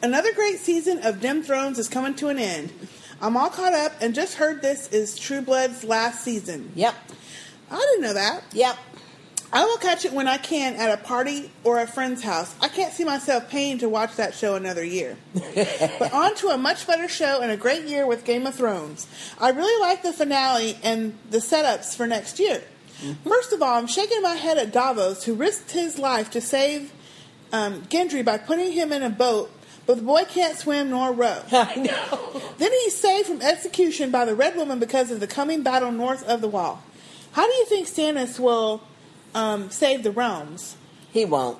Another great season of Dim Thrones is coming to an end. I'm all caught up and just heard this is True Blood's last season. Yep. I didn't know that. Yep. I will catch it when I can at a party or a friend's house. I can't see myself paying to watch that show another year. but on to a much better show and a great year with Game of Thrones. I really like the finale and the setups for next year. First of all, I'm shaking my head at Davos, who risked his life to save um, Gendry by putting him in a boat, but the boy can't swim nor row. I know. Then he's saved from execution by the Red Woman because of the coming battle north of the Wall. How do you think Stannis will um, save the realms? He won't.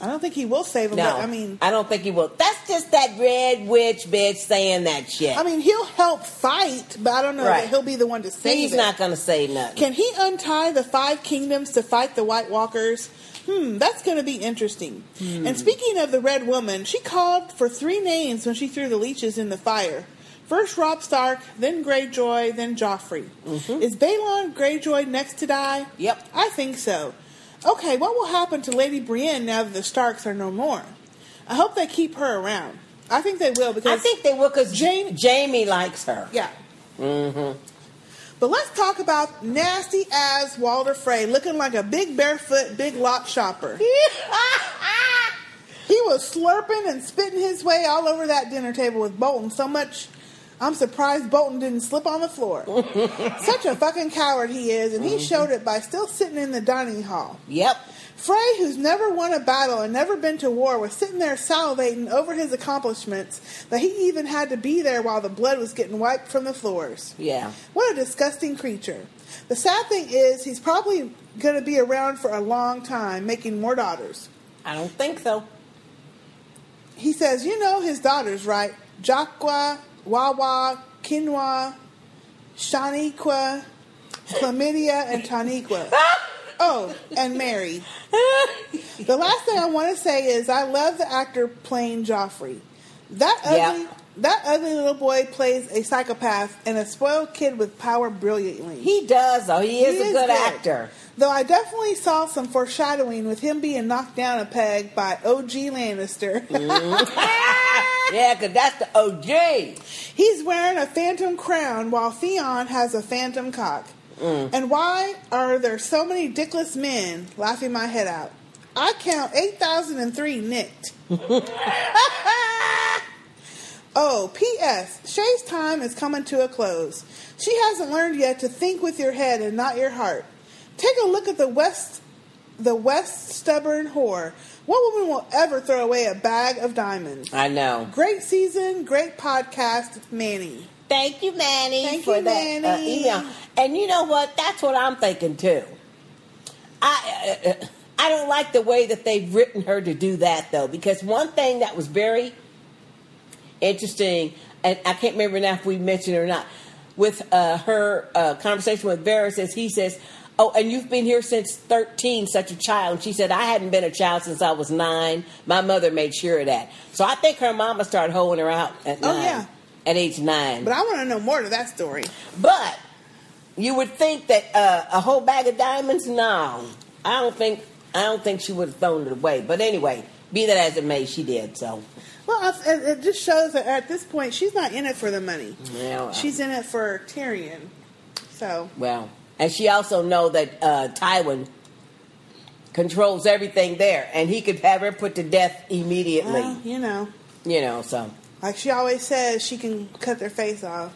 I don't think he will save them. No. But, I mean, I don't think he will. That's just that red witch bitch saying that shit. I mean, he'll help fight, but I don't know Right. that he'll be the one to save He's it. not going to say nothing. Can he untie the five kingdoms to fight the White Walkers? Hmm, that's going to be interesting. Hmm. And speaking of the Red Woman, she called for three names when she threw the leeches in the fire. First Robb Stark, then Greyjoy, then Joffrey. Is Balon Greyjoy next to die? Mm-hmm. Yep. I think so. Okay, what will happen to Lady Brienne now that the Starks are no more? I hope they keep her around. I think they will because I think they will because Jaime likes her. yeah. But let's talk about nasty ass Walder Frey looking like a big barefoot, big lot shopper. He was slurping and spitting his way all over that dinner table with Bolton so much. I'm surprised Bolton didn't slip on the floor. Such a fucking coward he is, and he mm-hmm. showed it by still sitting in the dining hall. Yep. Frey, who's never won a battle and never been to war, was sitting there salivating over his accomplishments that he even had to be there while the blood was getting wiped from the floors. Yeah. What a disgusting creature. The sad thing is, he's probably going to be around for a long time, making more daughters. I don't think so. He says, You know his daughters, right? Jaqua, Wawa, Quinoa, Shaniqua, Chlamydia, and Taniqua. Oh, and Mary. The last thing I want to say is I love the actor playing Joffrey. That ugly, Yeah. that ugly little boy plays a psychopath and a spoiled kid with power brilliantly. He does, though. He is He a is good, good. actor. Though I definitely saw some foreshadowing with him being knocked down a peg by OG Lannister. Yeah, because that's the OG. He's wearing a phantom crown while Theon has a phantom cock. Mm. And why are there so many dickless men laughing my head out? I count 8,003 nicked. oh, P.S. Shae's time is coming to a close. She hasn't learned yet to think with your head and not your heart. Take a look at the West, the West stubborn whore. What woman will ever throw away a bag of diamonds? I know. Great season, great podcast, Manny. Thank you, Manny, Thank for you, that uh, Manny. email. And you know what? That's what I'm thinking too. I uh, I don't like the way that they've written her to do that though, because one thing that was very interesting, and I can't remember now if we mentioned it or not, with uh, her uh, conversation with Varys, is he says. Oh, and you've been here since 13, such a child. And she said, I hadn't been a child since I was nine. My mother made sure of that. So I think her mama started holding her out at Oh, nine. yeah. At age nine. But I want to know more to that story. But you would think that uh, a whole bag of diamonds? No, I don't think. I don't think she would have thrown it away. But anyway, be that as it may, she did. So Well, it, just shows that at this point she's not in it for the money. Yeah, well. She's in it for Tyrion. So well, and she also know that uh, Tywin controls everything there, and he could have her put to death immediately. well, you know, you know, so like she always says, she can cut their face off.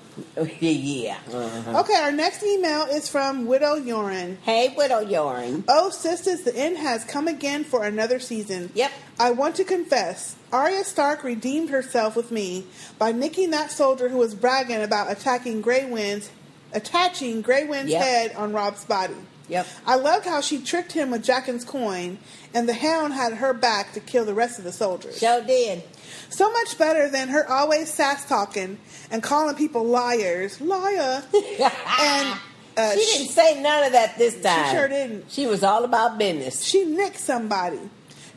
yeah. Uh-huh. Okay, our next email is from Widow Yoren. Hey, Widow Yoren. Oh, sisters, the end has come again for another season. Yep. I want to confess, Arya Stark redeemed herself with me by nicking that soldier who was bragging about attacking Grey Wind's, attaching Grey Wind's Yep. head on Robb's body. Yep. I loved how she tricked him with Jaqen's coin, and the hound had her back to kill the rest of the soldiers. Joe did. So much better than her always sass talking and calling people liars, liar. and uh, she didn't say none of that this time. She sure didn't. She was all about business. she nicked somebody.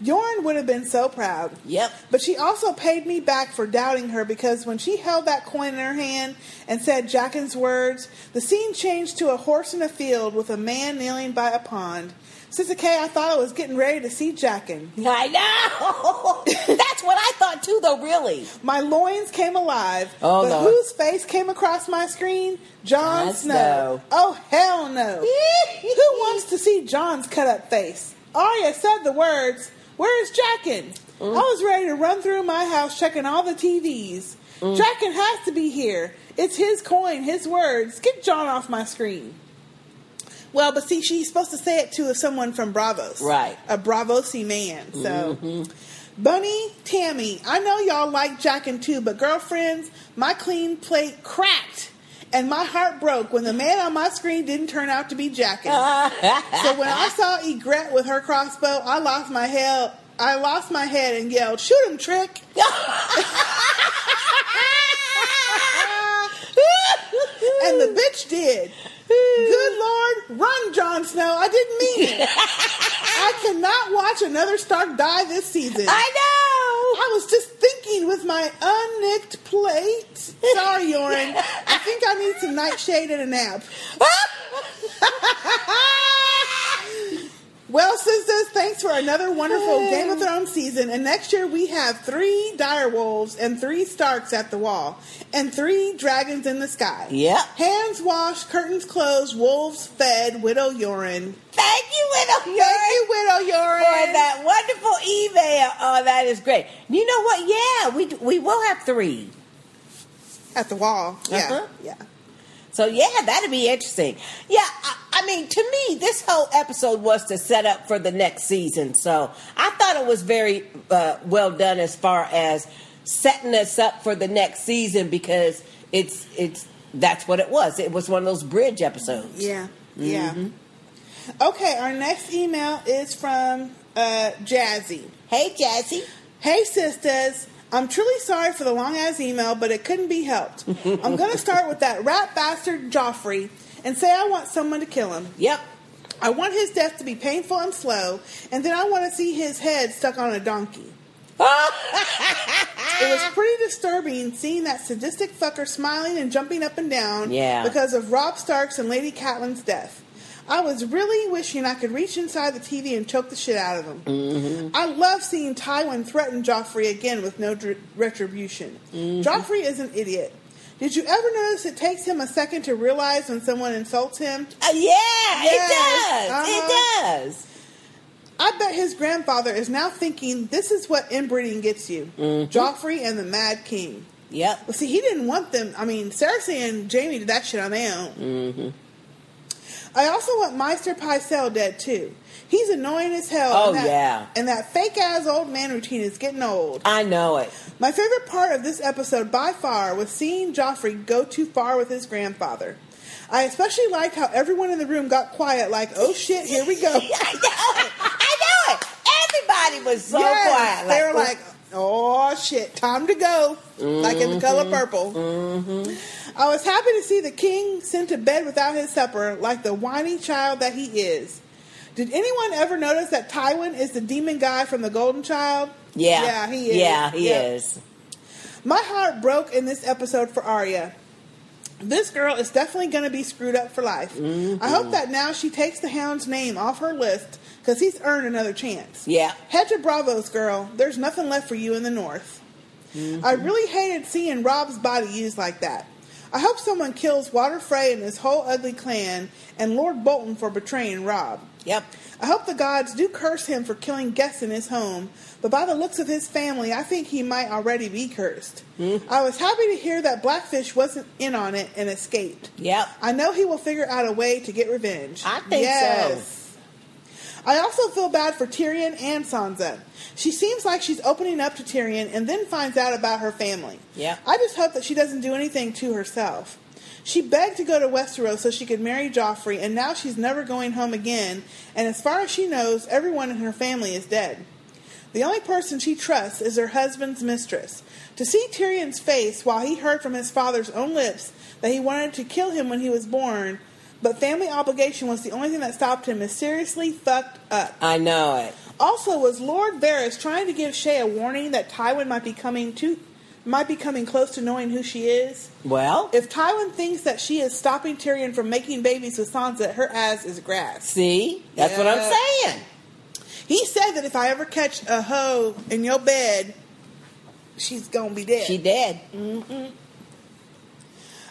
Yoren would have been so proud. Yep. But she also paid me back for doubting her because when she held that coin in her hand and said Jaqen's words, the scene changed to a horse in a field with a man kneeling by a pond. Sister K, I thought I was getting ready to see Jaqen. I know. That's what I thought too, though. Really. My loins came alive. Oh, but no. whose face came across my screen? Jon Snow. Oh, hell no. Who wants to see Jon's cut up face? Arya said the words, Where is Jaqen? Mm. I was ready to run through my house checking all the TVs. Mm. Jaqen has to be here. It's his coin, his words. Get Jon off my screen. Well, but see, she's supposed to say it to someone from Braavos. Right. A Braavosi man. So, mm-hmm. Bunny, Tammy, I know y'all like Jaqen too, but girlfriends, my clean plate cracked. And my heart broke when the man on my screen didn't turn out to be Jaqen. so when I saw Ygritte with her crossbow, I lost my head. I lost my head and yelled, "Shoot him, Trick!" and the bitch did. Good Lord, run, Jon Snow. I didn't mean it. I cannot watch another Stark die this season. I know. I was just thinking with my unnicked plate. Sorry, Yoren. I think I need some nightshade and a nap. Well, sisters, thanks for another wonderful Game of Thrones season. And next year we have three direwolves and three Starks at the wall, and three dragons in the sky. Yep. Hands washed, curtains closed, wolves fed. Widow Yoren. Thank you, Widow Thank you, Widow Yoren. for that wonderful email. Oh, that is great. You know what? Yeah, we we will have three. At the wall. Yeah. Uh-huh. Yeah. So yeah, that'd be interesting. Yeah, I, I mean, to me, this whole episode was to set up for the next season. So I thought it was very uh, well done as far as setting us up for the next season because it's it's that's what it was. It was one of those bridge episodes. Yeah. Yeah. Okay, our next email is from uh, Jazzy. Hey, Jazzy. Hey, sisters. I'm truly sorry for the long ass email, but it couldn't be helped. I'm going to start with that rat bastard Joffrey and say I want someone to kill him. Yep. I want his death to be painful and slow, and then I want to see his head stuck on a donkey. It was pretty disturbing seeing that sadistic fucker smiling and jumping up and down Yeah. because of Robb Stark's and Lady Catelyn's death. I was really wishing I could reach inside the TV and choke the shit out of him. Mm-hmm. I love seeing Tywin threaten Joffrey again with no dr- retribution. Mm-hmm. Joffrey is an idiot. Did you ever notice it takes him a second to realize when someone insults him? Uh, yeah, Yes, it does. uh-huh. It does. I bet his grandfather is now thinking this is what inbreeding gets you. Mm-hmm. Joffrey and the Mad King. Yep. Well, see, he didn't want them. I mean, Cersei and Jaime did that shit on their own. Mm-hmm. I also want Maester Pycelle dead too. He's annoying as hell. Oh, and that, yeah. and that fake ass old man routine is getting old. I know it. My favorite part of this episode by far was seeing Joffrey go too far with his grandfather. I especially liked how everyone in the room got quiet, like, "Oh shit, here we go." I know it. I know it. Everybody was so Yes, quiet. they were "Oh, like, "Oh shit, time to go!" Like in the color purple. I was happy to see the king sent to bed without his supper, like the whiny child that he is. Did anyone ever notice that Tywin is the demon guy from the Golden Child? Yeah. yeah, he is. Yeah, he is. My heart broke in this episode for Arya. This girl is definitely going to be screwed up for life. Mm-hmm. I hope that now she takes the Hound's name off her list because he's earned another chance. Yeah. Head to Braavos, girl. There's nothing left for you in the North. Mm-hmm. I really hated seeing Robb's body used like that. I hope someone kills Walder Frey and his whole ugly clan and Lord Bolton for betraying Robb. Yep. I hope the gods do curse him for killing guests in his home, but by the looks of his family, I think he might already be cursed. Hmm. I was happy to hear that Blackfish wasn't in on it and escaped. Yep. I know he will figure out a way to get revenge. I think so. I also feel bad for Tyrion and Sansa. She seems like she's opening up to Tyrion and then finds out about her family. Yeah. I just hope that she doesn't do anything to herself. She begged to go to Westeros so she could marry Joffrey, and now she's never going home again. And as far as she knows, everyone in her family is dead. The only person she trusts is her husband's mistress. To see Tyrion's face while he heard from his father's own lips that he wanted to kill him when he was born, but family obligation was the only thing that stopped him is seriously fucked up. I know it. Also, was Lord Varys trying to give Shae a warning that Tywin might be coming to might be coming close to knowing who she is? Well, If Tywin thinks that she is stopping Tyrion from making babies with Sansa, her ass is grass. see, that's what I'm saying. He said that if I ever catch a hoe in your bed, she's gonna be dead. She dead.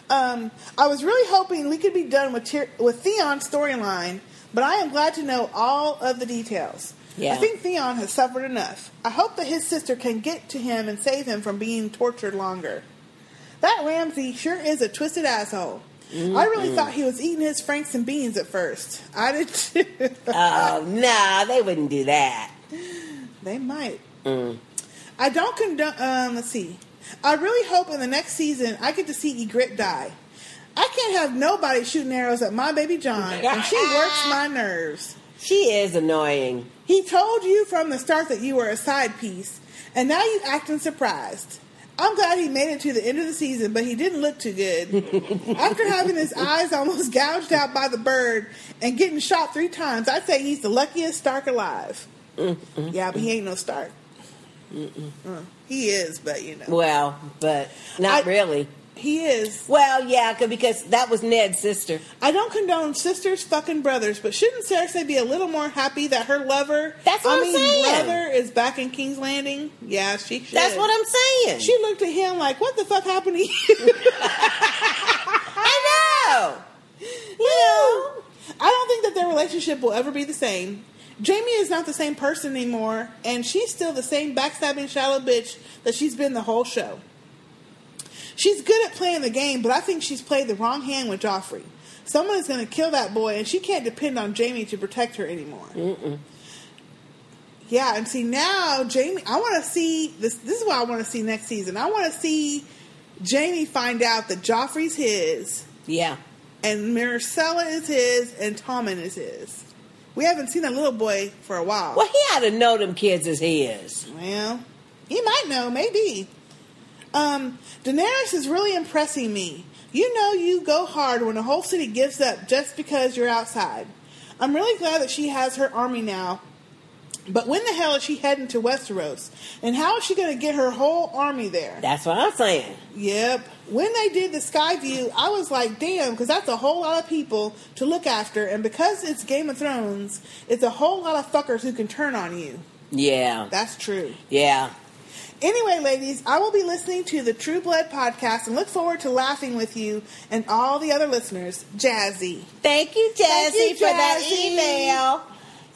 Um, I was really hoping we could be done with Tyr- with Theon's storyline, but I am glad to know all of the details. Yeah. I think Theon has suffered enough. I hope that his sister can get to him and save him from being tortured longer. That Ramsay sure is a twisted asshole. I really thought he was eating his franks and beans at first. I did too. Oh, nah, they wouldn't do that. They might. I don't condone. Um, let's see. I really hope in the next season I get to see Ygritte die. I can't have nobody shooting arrows at my baby Jon, and she works my nerves. She is annoying. He told you from the start that you were a side piece, and now you acting surprised. I'm glad he made it to the end of the season, but he didn't look too good. After having his eyes almost gouged out by the bird and getting shot three times, I'd say he's the luckiest Stark alive. Yeah, but he ain't no Stark. Uh, he is, but you know. Well, but not I- really. He is. Well, yeah, because that was Ned's sister. I don't condone sisters fucking brothers, but shouldn't Cersei be a little more happy that her lover, That's what I I'm mean, saying. brother, is back in King's Landing? Yeah, she should. That's what I'm saying. She looked at him like, "What the fuck happened to you?" I know. you know, I don't think that their relationship will ever be the same. Jaime is not the same person anymore, and she's still the same backstabbing shallow bitch that she's been the whole show. She's good at playing the game, but I think she's played the wrong hand with Joffrey. Someone is going to kill that boy, and she can't depend on Jaime to protect her anymore. Yeah, and see now Jaime. I want to see this. This is what I want to see next season. I want to see Jaime find out that Joffrey's his, Yeah. and Myrcella is his, and Tommen is his. We haven't seen that little boy for a while. Well, he ought to know them kids as he is. Well, he might know, maybe. Um, Daenerys is really impressing me. You know you go hard when a whole city gives up just because you're outside. I'm really glad that she has her army now. But when the hell is she heading to Westeros? And how is she going to get her whole army there? That's what I'm saying. Yep. When they did the Skyview, I was like, damn, because that's a whole lot of people to look after. And because it's Game of Thrones, it's a whole lot of fuckers who can turn on you. Yeah. That's true. Yeah. Anyway, ladies, I will be listening to the True Blood podcast and look forward to laughing with you and all the other listeners. Jazzy. Thank you, Jazzy, Thank you, for that email.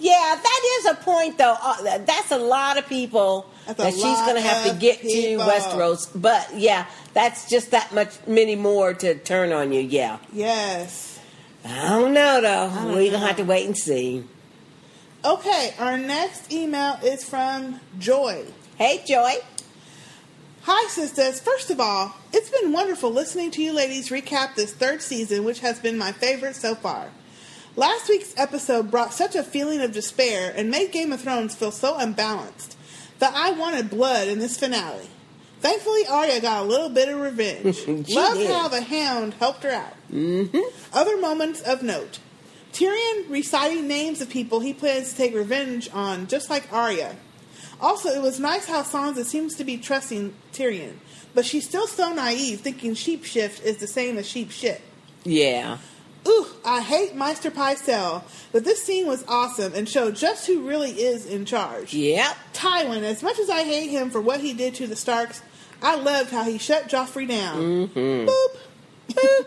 Yeah, that is a point, though. Uh, that's a lot of people That's that she's going to have to get people. to Westeros. But yeah, that's just that much, many more to turn on you. Yeah. Yes. I don't know, though. don't We're going to have to wait and see. Okay, our next email is from Joy. Hey, Joy. Hi, sisters. First of all, it's been wonderful listening to you ladies recap this third season, which has been my favorite so far. Last week's episode brought such a feeling of despair and made Game of Thrones feel so unbalanced that I wanted blood in this finale. Thankfully, Arya got a little bit of revenge. Love did. how the Hound helped her out. Mm-hmm. Other moments of note: Tyrion reciting names of people he plans to take revenge on, just like Arya. Also, it was nice how Sansa seems to be trusting Tyrion, but she's still so naive, thinking sheep shift is the same as sheep shit. Yeah. Ooh, I hate Maester Pycelle, but this scene was awesome and showed just who really is in charge. Yep. Tywin, as much as I hate him for what he did to the Starks, I loved how he shut Joffrey down. Mm-hmm. Boop, boop.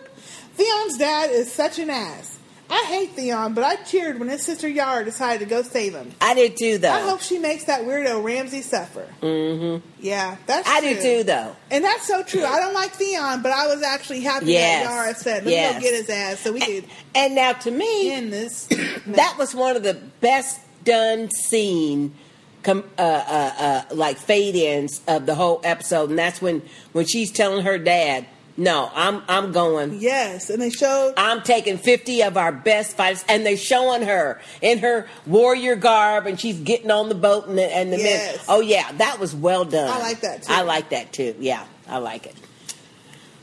Theon's dad is such an ass. I hate Theon, but I cheered when his sister Yara decided to go save him. I did too, though. I hope she makes that weirdo Ramsay suffer. Mm-hmm. Yeah, that's I true. do too, though. And that's so true. I don't like Theon, but I was actually happy Yes. that Yara said, "Let me Yes. go get his ass," so we did. And now, to me, end this. that was one of the best done scene com- uh, uh, uh, like fade ins of the whole episode and that's when when she's telling her dad No, I'm I'm going. Yes, and they showed I'm taking 50 of our best fighters, and they're showing her in her warrior garb, and she's getting on the boat, and the, and the men. Oh yeah, that was well done. I like that, too. I like that too. Yeah, I like it.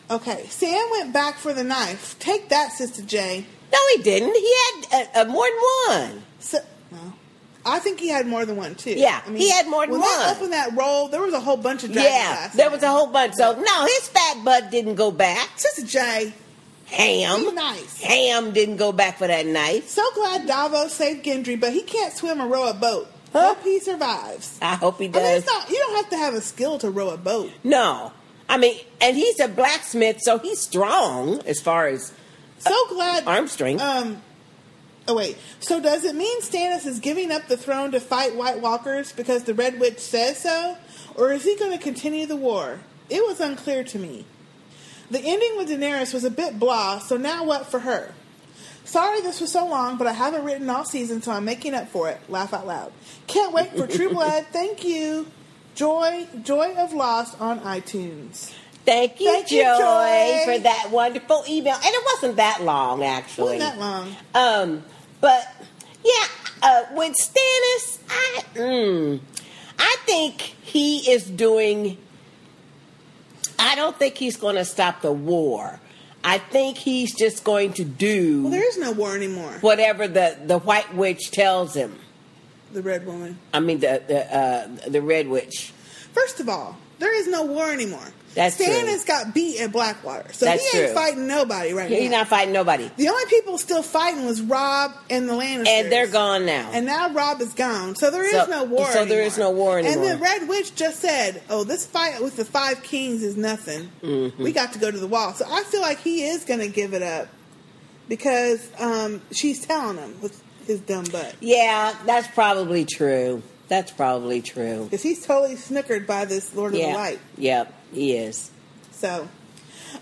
Okay, Sam went back for the knife. Take that, Sister J. No, he didn't. He had uh, uh, more than one. So, I think he had more than one too. Yeah, he had more than when one. they opened that roll, there was a whole bunch of dragon Yeah, there was a whole bunch. So no, his fat butt didn't go back. Sister J. Ham, Be nice. Ham didn't go back for that knife. So glad Davos saved Gendry, but he can't swim or row a boat. Huh? Hope he survives. I hope he I mean, does. it's not. You don't have to have a skill to row a boat. no, I mean, and he's a blacksmith, so he's strong as far as So glad arm strength. Um. Oh wait. So does it mean Stannis is giving up the throne to fight White Walkers because the Red Witch says so, or is he going to continue the war? It was unclear to me. The ending with Daenerys was a bit blah. So now what for her? Sorry this was so long, but I haven't written all season, so I'm making up for it. Laugh out loud. Can't wait for True Blood. Thank you. Joy, Joy of Lost on iTunes. Thank you, Thank you, Joy, Joy. for that wonderful email. And it wasn't that long, actually. Wasn't that long? Um, but yeah, uh, with Stannis, I, mm, I think he is doing. I don't think he's going to stop the war. I think he's just going to do Well, there is no war anymore. whatever the the White Witch tells him. The Red Woman. I mean the the uh, the Red Witch. First of all, there is no war anymore. That's true. Stannis got beat at Blackwater, so That's he ain't true. fighting nobody right He's now. He's not fighting nobody, the only people still fighting was Robb and the Lannisters, and they're gone now. And now Robb is gone, so there is So- no war. so there anymore. is no war anymore. And the Red Witch just said, "Oh, this fight with the Five Kings is nothing. Mm-hmm. We got to go to the wall." So I feel like he is going to give it up because um, she's telling him with his dumb butt. yeah, that's probably true. That's probably true. Because he's totally snickered by this Lord of the Light. yep, he is. So,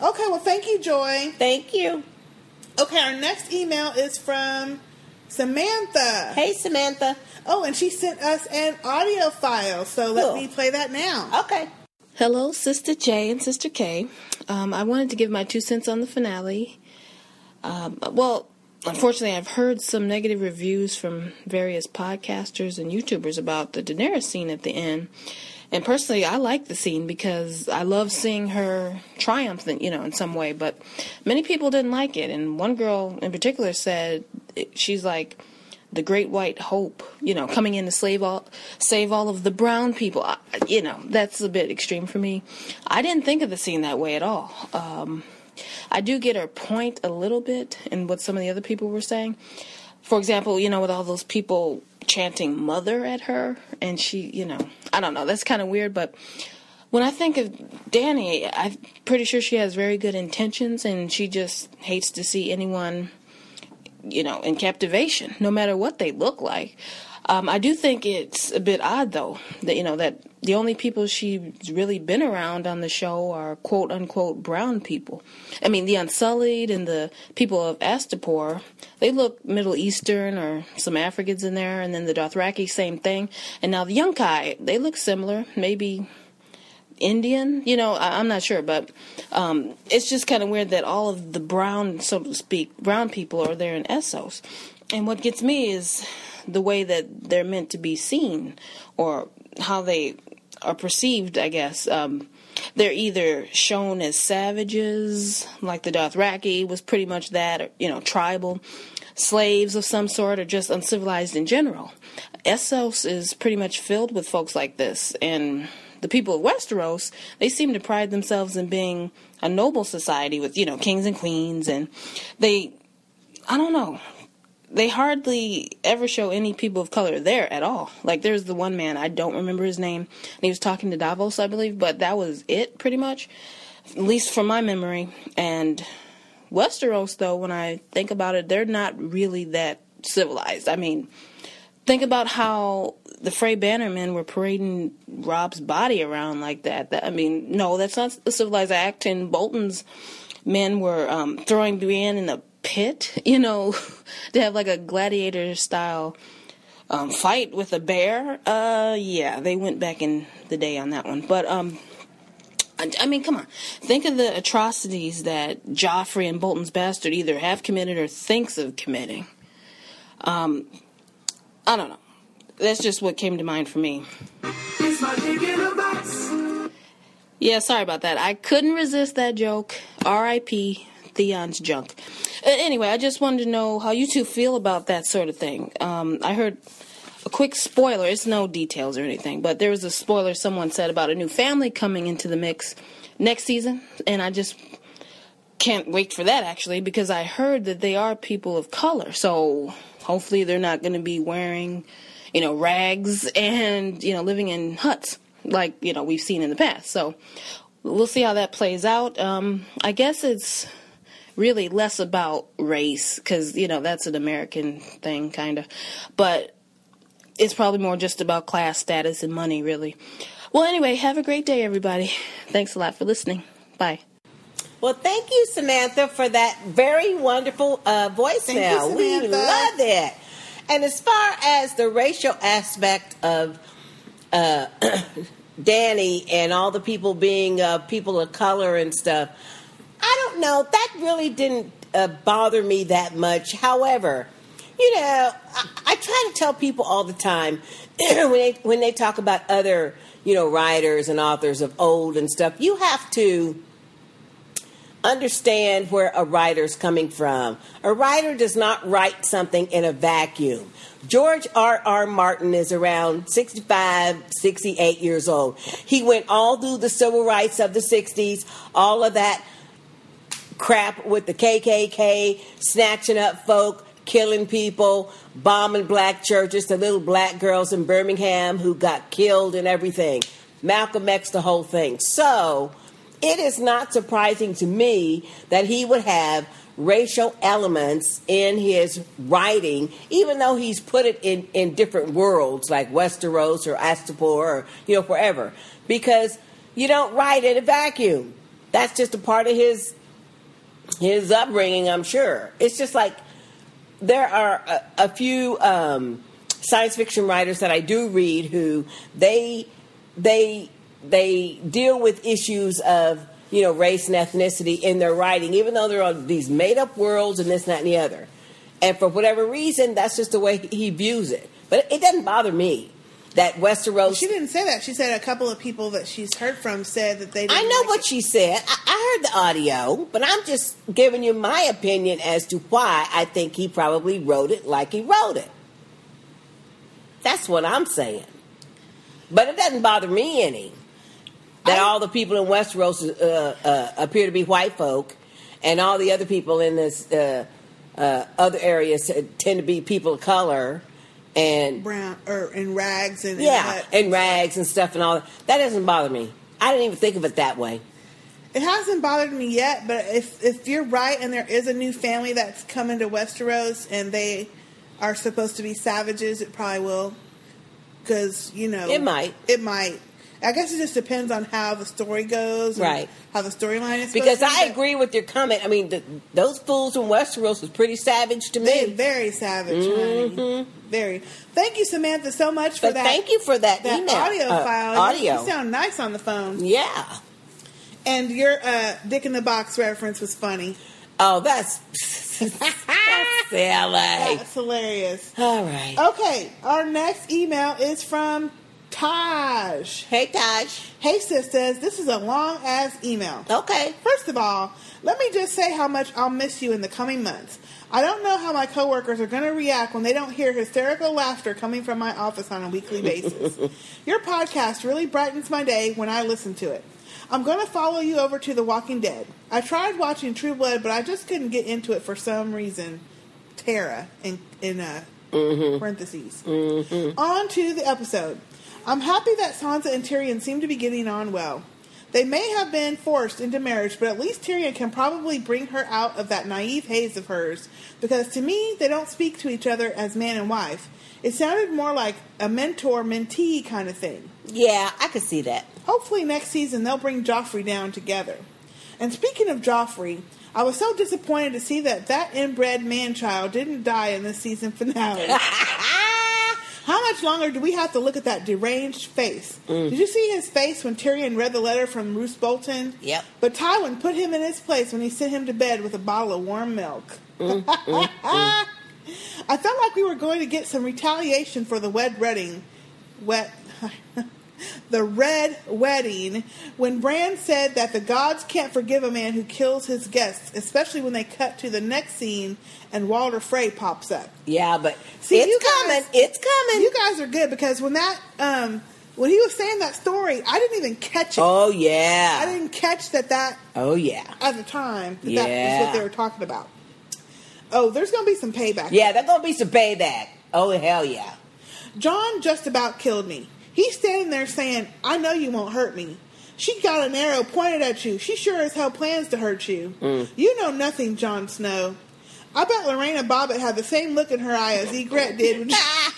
okay, well, thank you, Joy. Thank you. Okay, our next email is from Samantha. Hey, Samantha. Oh, and she sent us an audio file, so let Cool. me play that now. Okay. Hello, Sister J and Sister K. Um, I wanted to give my two cents on the finale. Um, well, unfortunately, I've heard some negative reviews from various podcasters and YouTubers about the Daenerys scene at the end. And personally, I like the scene because I love seeing her triumph, you know, in some way. But many people didn't like it, and one girl in particular said she's like the great white hope, you know, coming in to save all save all of the brown people. I, you know, that's a bit extreme for me. I didn't think of the scene that way at all. Um, I do get her point a little bit in what some of the other people were saying. For example, you know, with all those people chanting mother at her, and she, you know, I don't know, that's kind of weird, but when I think of Dany, I'm pretty sure she has very good intentions, and she just hates to see anyone you know, in captivation, no matter what they look like. Um, I do think it's a bit odd, though, that you know that the only people she's really been around on the show are quote unquote brown people. I mean, the Unsullied and the people of Astapor, they look Middle Eastern or some Africans in there, and then the Dothraki, same thing. And now the Yunkai, they look similar, maybe Indian. You know, I, I'm not sure, but um, it's just kind of weird that all of the brown, so to speak, brown people are there in Essos. And what gets me is the way that they're meant to be seen, or how they are perceived. I guess um, they're either shown as savages, like the Dothraki was pretty much that, or, you know, tribal slaves of some sort, or just uncivilized in general. Essos is pretty much filled with folks like this, and the people of Westeros, they seem to pride themselves in being a noble society with, you know, kings and queens, and they, I don't know, they hardly ever show any people of color there at all. Like, there's the one man, I don't remember his name, and he was talking to Davos, I believe, but that was it, pretty much, at least from my memory. And Westeros, though, when I think about it, they're not really that civilized. I mean, think about how the Frey Bannermen were parading Robb's body around like that. that I mean, no, that's not a civilized act. And Bolton's men were um, throwing Brienne in a pit, you know, to have like a gladiator style um, fight with a bear. Uh, yeah, they went back in the day on that one. But um, I, I mean, come on. Think of the atrocities that Joffrey and Bolton's bastard either have committed or thinks of committing. Um, I don't know. That's just what came to mind for me. Yeah, sorry about that. I couldn't resist that joke. R.I.P. Theon's junk. Uh, anyway, I just wanted to know how you two feel about that sort of thing. Um, I heard a quick spoiler. It's no details or anything, but there was a spoiler someone said about a new family coming into the mix next season, and I just can't wait for that actually because I heard that they are people of color. So hopefully they're not going to be wearing, you know, rags and you know living in huts like you know we've seen in the past. So we'll see how that plays out. Um, I guess it's really less about race because you know that's an American thing, kind of, but it's probably more just about class status and money, really. Well, anyway, have a great day, everybody. Thanks a lot for listening. Bye. Well, thank you, Samantha, for that very wonderful uh, voicemail. you, we love it. And as far as the racial aspect of uh, Dany and all the people being uh, people of color and stuff, I don't know. That really didn't uh, bother me that much. However, you know, I, I try to tell people all the time when they when they talk about other you know writers and authors of old and stuff, you have to understand where a writer's coming from. A writer does not write something in a vacuum. George R. R. Martin is around 65, 68 years old. He went all through the civil rights of the 60s, all of that crap with the KKK, snatching up folk, killing people, bombing black churches, the little black girls in Birmingham who got killed and everything. Malcolm X, the whole thing. So it is not surprising to me that he would have racial elements in his writing, even though he's put it in, in different worlds like Westeros or Astapor or, you know, forever, Because you don't write in a vacuum. That's just a part of his his upbringing, I'm sure. It's just like there are a, a few um, science fiction writers that I do read who they they they deal with issues of you know race and ethnicity in their writing, even though they're on these made up worlds and this, that, and the other. And for whatever reason, that's just the way he views it. But it doesn't bother me that Westeros. She didn't say that. She said a couple of people that she's heard from said that they. Didn't I know like what it. she said. I, I heard the audio, but I'm just giving you my opinion as to why I think he probably wrote it like he wrote it. That's what I'm saying. But it doesn't bother me any that I- all the people in Westeros uh, uh, appear to be white folk, and all the other people in this uh, uh, other areas tend to be people of color. And brown or in rags and and yeah, huts. and rags and stuff and all that. That doesn't bother me. I didn't even think of it that way. It hasn't bothered me yet, but if if you're right and there is a new family that's coming to Westeros and they are supposed to be savages, it probably will. Because you know, It might. It might. I guess it just depends on how the story goes, and Right. How the storyline is. Because to I be, agree with your comment. I mean, the, those fools from Westeros was pretty savage to They me. very savage, honey. Very. Thank you, Samantha, so much for Mm-hmm. But that. thank you for that, that email. audio uh, file. You- Audio. You sound nice on the phone. yeah. And your uh, Dick in the Box reference was funny. Oh, that's that's silly. That's hilarious. All right. Okay, our next email is from Taj. Hey, Taj. Hey, sisters. this is a long ass email. Okay. First of all, let me just say how much I'll miss you in the coming months. I don't know how my coworkers are going to react when they don't hear hysterical laughter coming from my office on a weekly basis. Your podcast really brightens my day when I listen to it. I'm going to follow you over to The Walking Dead. I tried watching True Blood, but I just couldn't get into it for some reason. Tara in in uh, parentheses. On to the episode. I'm happy that Sansa and Tyrion seem to be getting on well. They may have been forced into marriage, but at least Tyrion can probably bring her out of that naive haze of hers. Because to me, they don't speak to each other as man and wife. It sounded more like a mentor mentee kind of thing. Yeah, I could see that. Hopefully, next season they'll bring Joffrey down together. And speaking of Joffrey, I was so disappointed to see that that inbred man child didn't die in this season finale. How much longer do we have to look at that deranged face? Mm. Did you see his face when Tyrion read the letter from Roose Bolton? Yep. But Tywin put him in his place when he sent him to bed with a bottle of warm milk. Mm, I felt like we were going to get some retaliation for the wed wedding. Wet. the red wedding when Bran said that the gods can't forgive a man who kills his guests, especially when they cut to the next scene and Walder Frey pops up. Yeah, but See, it's you guys- coming. It's coming. You guys are good because when that um when he was saying that story, I didn't even catch it. oh yeah, I didn't catch that that Oh yeah. at the time that, that was what they were talking about. Oh, there's gonna be some payback. Yeah, there's gonna be some payback. Oh hell yeah. Jon just about killed me. He's standing there saying, I know you won't hurt me. She got an arrow pointed at you. She sure as hell plans to hurt you. Mm. You know nothing, Jon Snow. I bet Lorena Bobbitt had the same look in her eye as Ygritte did when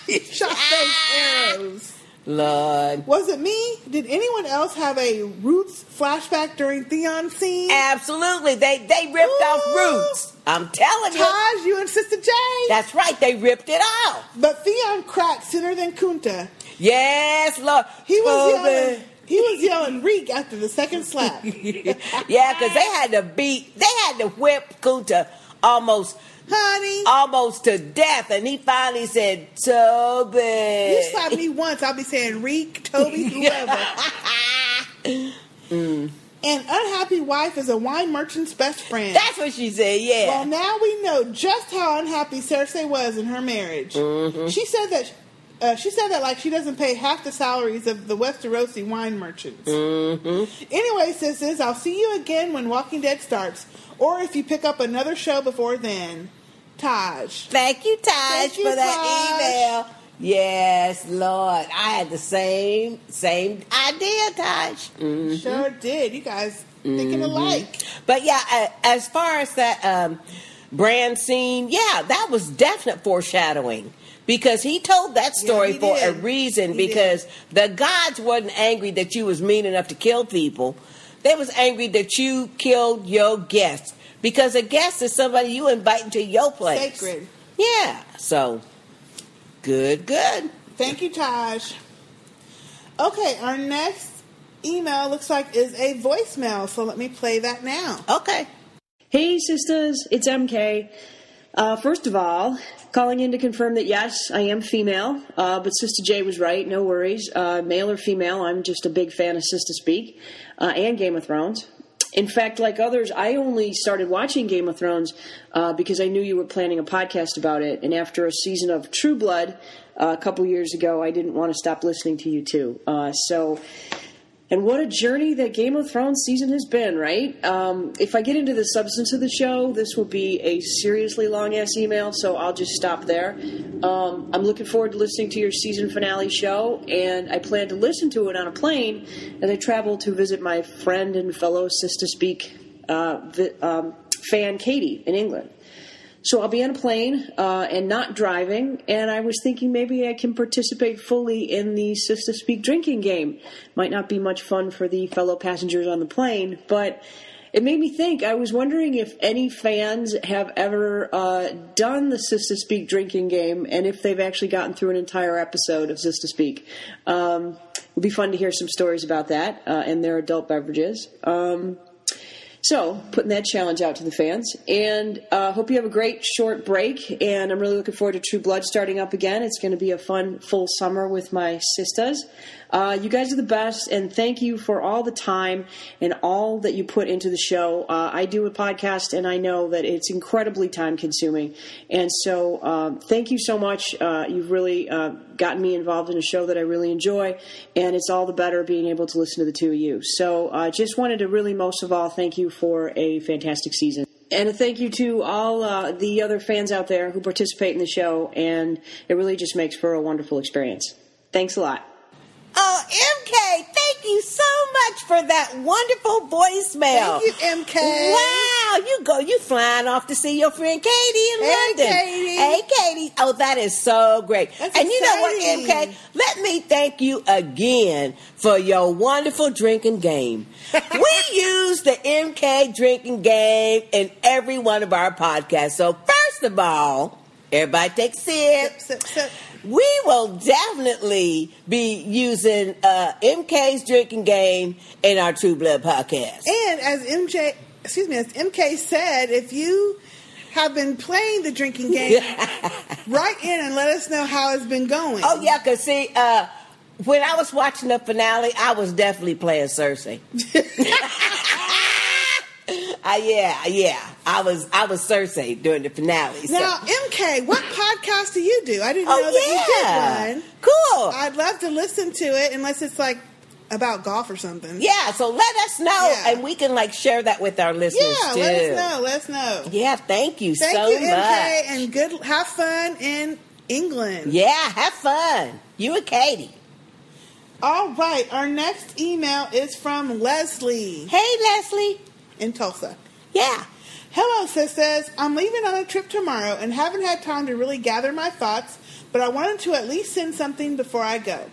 she shot those arrows. Lord. Was it me? Did anyone else have a Roots flashback during Theon's scene? Absolutely. They they ripped off roots. I'm telling you. Taj, you and Sister J. That's right. They ripped it off. but Theon cracked sooner than Kunta. Yes, Lord. He was yelling. He was yelling "reek" after the second slap. yeah, because they had to beat, they had to whip Kunta almost, Honey, almost to death, and he finally said, "Toby." you slap me once, I'll be saying "reek," Toby, whoever. Mm. An unhappy wife is a wine merchant's best friend. That's what she said. Yeah. Well, now we know just how unhappy Cersei was in her marriage. Mm-hmm. She said that uh, she said that like she doesn't pay half the salaries of the Westerosi wine merchants. Mm-hmm. Anyway, sisters, I'll see you again when Walking Dead starts, or if you pick up another show before then. Taj. Thank you, Taj, Thank you, for that Taj. email. Yes, Lord. I had the same same idea, Taj. Mm. Sure did. You guys thinking Mm-hmm. alike. But yeah, as far as that um, Bran scene, yeah, that was definite foreshadowing because he told that story he for a reason. He because the gods wasn't angry that you was mean enough to kill people; they was angry that you killed your guest Because a guest is somebody you invite into your place. Sacred. Yeah. So good, good. Thank you, Taj. Okay, our next email looks like is a voicemail, so let me play that now. Okay. Hey, sisters, it's MK. Uh, first of all, calling in to confirm that yes, I am female, uh, but Sister J was right, no worries. Uh, male or female, I'm just a big fan of Sistah Speak uh, and Game of Thrones. In fact, like others, I only started watching Game of Thrones uh, because I knew you were planning a podcast about it. And after a season of True Blood uh, a couple years ago, I didn't want to stop listening to you too. Uh, so and what a journey that Game of Thrones season has been, right? Um, if I get into the substance of the show, this will be a seriously long ass email, so I'll just stop there. Um, I'm looking forward to listening to your season finale show, and I plan to listen to it on a plane as I travel to visit my friend and fellow Sistah Speak uh, vi- um, fan, Katie, in England. So I'll be on a plane uh, and not driving, and I was thinking maybe I can participate fully in the Sistah Speak drinking game. Might not be much fun for the fellow passengers on the plane, but it made me think. I was wondering if any fans have ever uh, done the Sistah Speak drinking game, and if they've actually gotten through an entire episode of Sistah Speak. Um, it would be fun to hear some stories about that uh, and their adult beverages. Um, so, putting that challenge out to the fans. And uh, hope you have a great short break. And I'm really looking forward to True Blood starting up again. It's going to be a fun, full summer with my sisters. Uh, you guys are the best. And thank you for all the time and all that you put into the show. Uh, I do a podcast, and I know that it's incredibly time consuming. And so, um, thank you so much. Uh, you've really uh, gotten me involved in a show that I really enjoy. And it's all the better being able to listen to the two of you. So, uh, just wanted to really, most of all, thank you for a fantastic season. And a thank you to all uh, the other fans out there who participate in the show, and it really just makes for a wonderful experience. Thanks a lot. Oh, MK, thank you so much for that wonderful voicemail. Thank you, MK. Wow, you go, you flying off to see your friend Katie in Hey, London. Katie. Hey, Katie. Oh, that is so great. That's and you know what. MK? Let me thank you again for your wonderful drinking game. we use the MK drinking game in every one of our podcasts. So, first of all, everybody take a sip. Sip, sip, sip. We will definitely be using uh, MK's drinking game in our True Blood podcast. And as MJ, excuse me, as MK said, if you have been playing the drinking game, write in and let us know how it's been going. Oh yeah, cause see, uh, when I was watching the finale, I was definitely playing Cersei. Uh, yeah, yeah. I was I was Cersei during the finale. So. Now, MK, what podcast do you do? I didn't know oh that yeah, you did one. cool. I'd love to listen to it, unless it's like about golf or something. yeah, so let us know, Yeah. and we can like share that with our listeners Yeah, too. let us know. Let us know. Yeah, thank you Thank so you, MK, much. and good. Have fun in England. yeah, have fun. You and Katie. All right. Our next email is from Leslie Hey, Leslie. In Tulsa. Yeah. Hello, sisters. I'm leaving on a trip tomorrow and haven't had time to really gather my thoughts, but I wanted to at least send something before I go.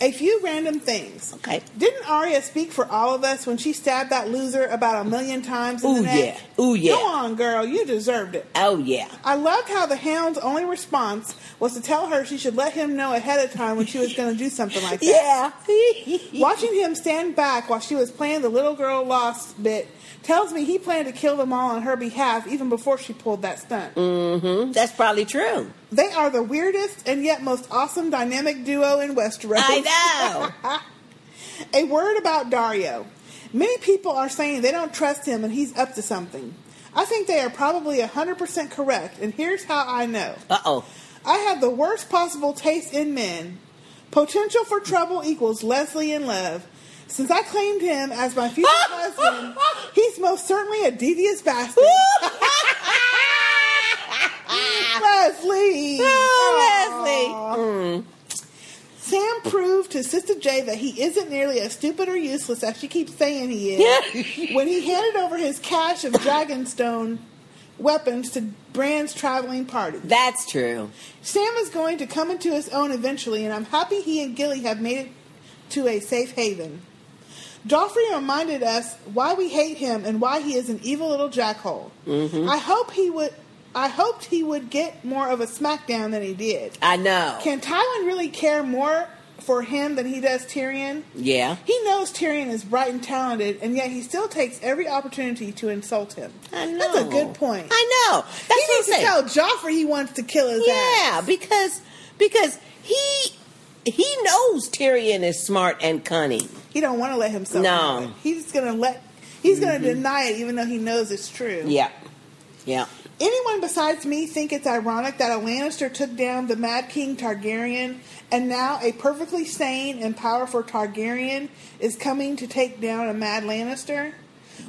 A few random things. Okay. Didn't Arya speak for all of us when she stabbed that loser about a million times in Ooh, the neck? yeah. Ooh, yeah. Go on, girl. You deserved it. Oh yeah. I loved how the hound's only response was to tell her she should let him know ahead of time when she was going to do something like that. Yeah. Watching him stand back while she was playing the little girl lost bit tells me he planned to kill them all on her behalf even before she pulled that stunt. Mm. That's probably true. They are the weirdest and yet most awesome dynamic duo in Westeros. I know. A word about Daario. Many people are saying they don't trust him and he's up to something. I think they are probably 100% correct, and here's how I know. Uh oh. I have the worst possible taste in men. Potential for trouble equals Leslie in love. Since I claimed him as my future husband, he's most certainly a devious bastard. Leslie! Oh, Leslie. Sam proved to Sister J that he isn't nearly as stupid or useless as she keeps saying he is when he handed over his cache of Dragonstone weapons to Bran's traveling party. That's true. Sam is going to come into his own eventually, and I'm happy he and Gilly have made it to a safe haven. Joffrey reminded us why we hate him and why he is an evil little jackhole. Mm-hmm. I hope he would. I hoped he would get more of a smackdown than he did. I know. Can Tywin really care more for him than he does Tyrion? yeah. He knows Tyrion is bright and talented, and yet he still takes every opportunity to insult him. I know. That's a good point. I know. That's he what needs to tell Joffrey he wants to kill his Yeah, ass. because because he he knows Tyrion is smart and cunning. He don't want to let himself No. He's gonna let. He's gonna mm-hmm. deny it, even though he knows it's true. Yeah. Yeah. Anyone besides me think it's ironic that a Lannister took down the Mad King Targaryen, and now a perfectly sane and powerful Targaryen is coming to take down a Mad Lannister?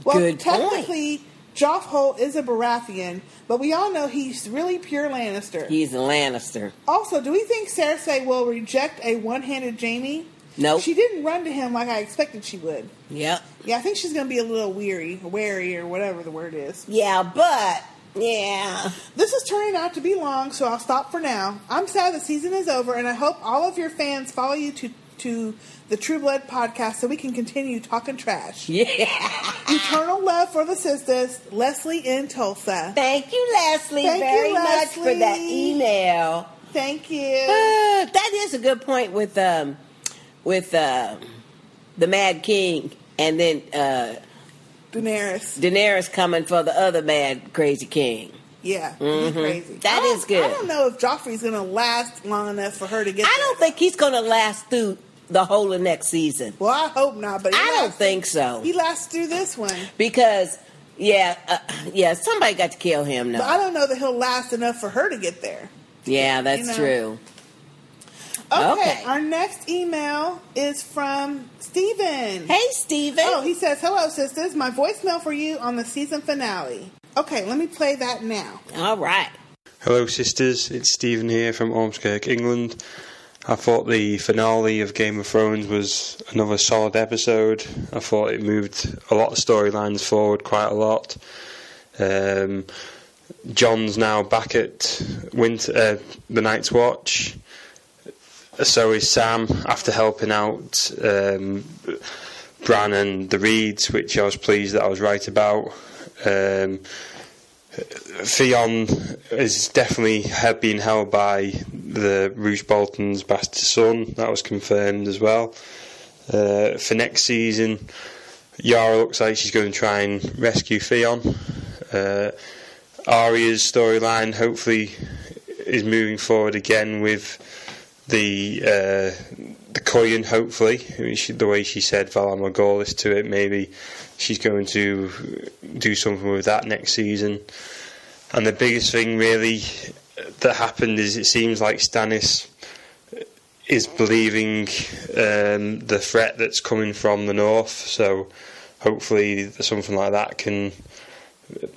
Well, Good point. Technically, Joffhole is a Baratheon, but we all know he's really pure Lannister. He's a Lannister. also, do we think Cersei will reject a one-handed Jaime? Nope. She didn't run to him like I expected she would. Yep. Yeah, I think she's going to be a little weary, wary, or whatever the word is. Yeah, but yeah. This is turning out to be long, so I'll stop for now. I'm sad the season is over, and I hope all of your fans follow you to to the True Blood podcast so we can continue talking trash. Yeah. Eternal love for the sisters, Leslie in Tulsa. Thank you, Leslie, Thank you, very much for that email. Thank you. Uh, that is a good point with um with uh, the Mad King and then uh, Daenerys. Daenerys coming for the other mad crazy king. Yeah, he's crazy. Mm-hmm. That I don't- is good. I don't know if Joffrey's going to last long enough for her to get I don't think he's going to last through the whole of next season Well, I hope not, but I don't lasts- think so. He lasts through this one. because yeah, uh, yeah, somebody got to kill him But I don't know that he'll last enough for her to get there. Yeah, that's you know. true. Okay, Okay. our next email is from Steven. Hey, Steven. Oh, he says, Hello, sisters. My voicemail for you on the season finale. Okay, let me play that now. All right. Hello, sisters. It's Stephen here from Ormskirk, England. I thought the finale of Game of Thrones was another solid episode. I thought it moved a lot of storylines forward quite a lot. Um, Jon's now back at Winter, uh, the Night's Watch. So is Sam after helping out um, Bran and the Reeds, which I was pleased that I was right about. Um, Theon is definitely been held by the Roose Bolton's bastard son. That was confirmed as well. Uh, for next season, Yara looks like she's going to try and rescue Theon. Uh, Arya's storyline hopefully is moving forward again with the uh, the Koyan. Hopefully, the way she said Valar Morghulis to it, maybe she's going to do something with that next season. And the biggest thing really that happened is it seems like Stannis is believing um, the threat that's coming from the north. So hopefully something like that can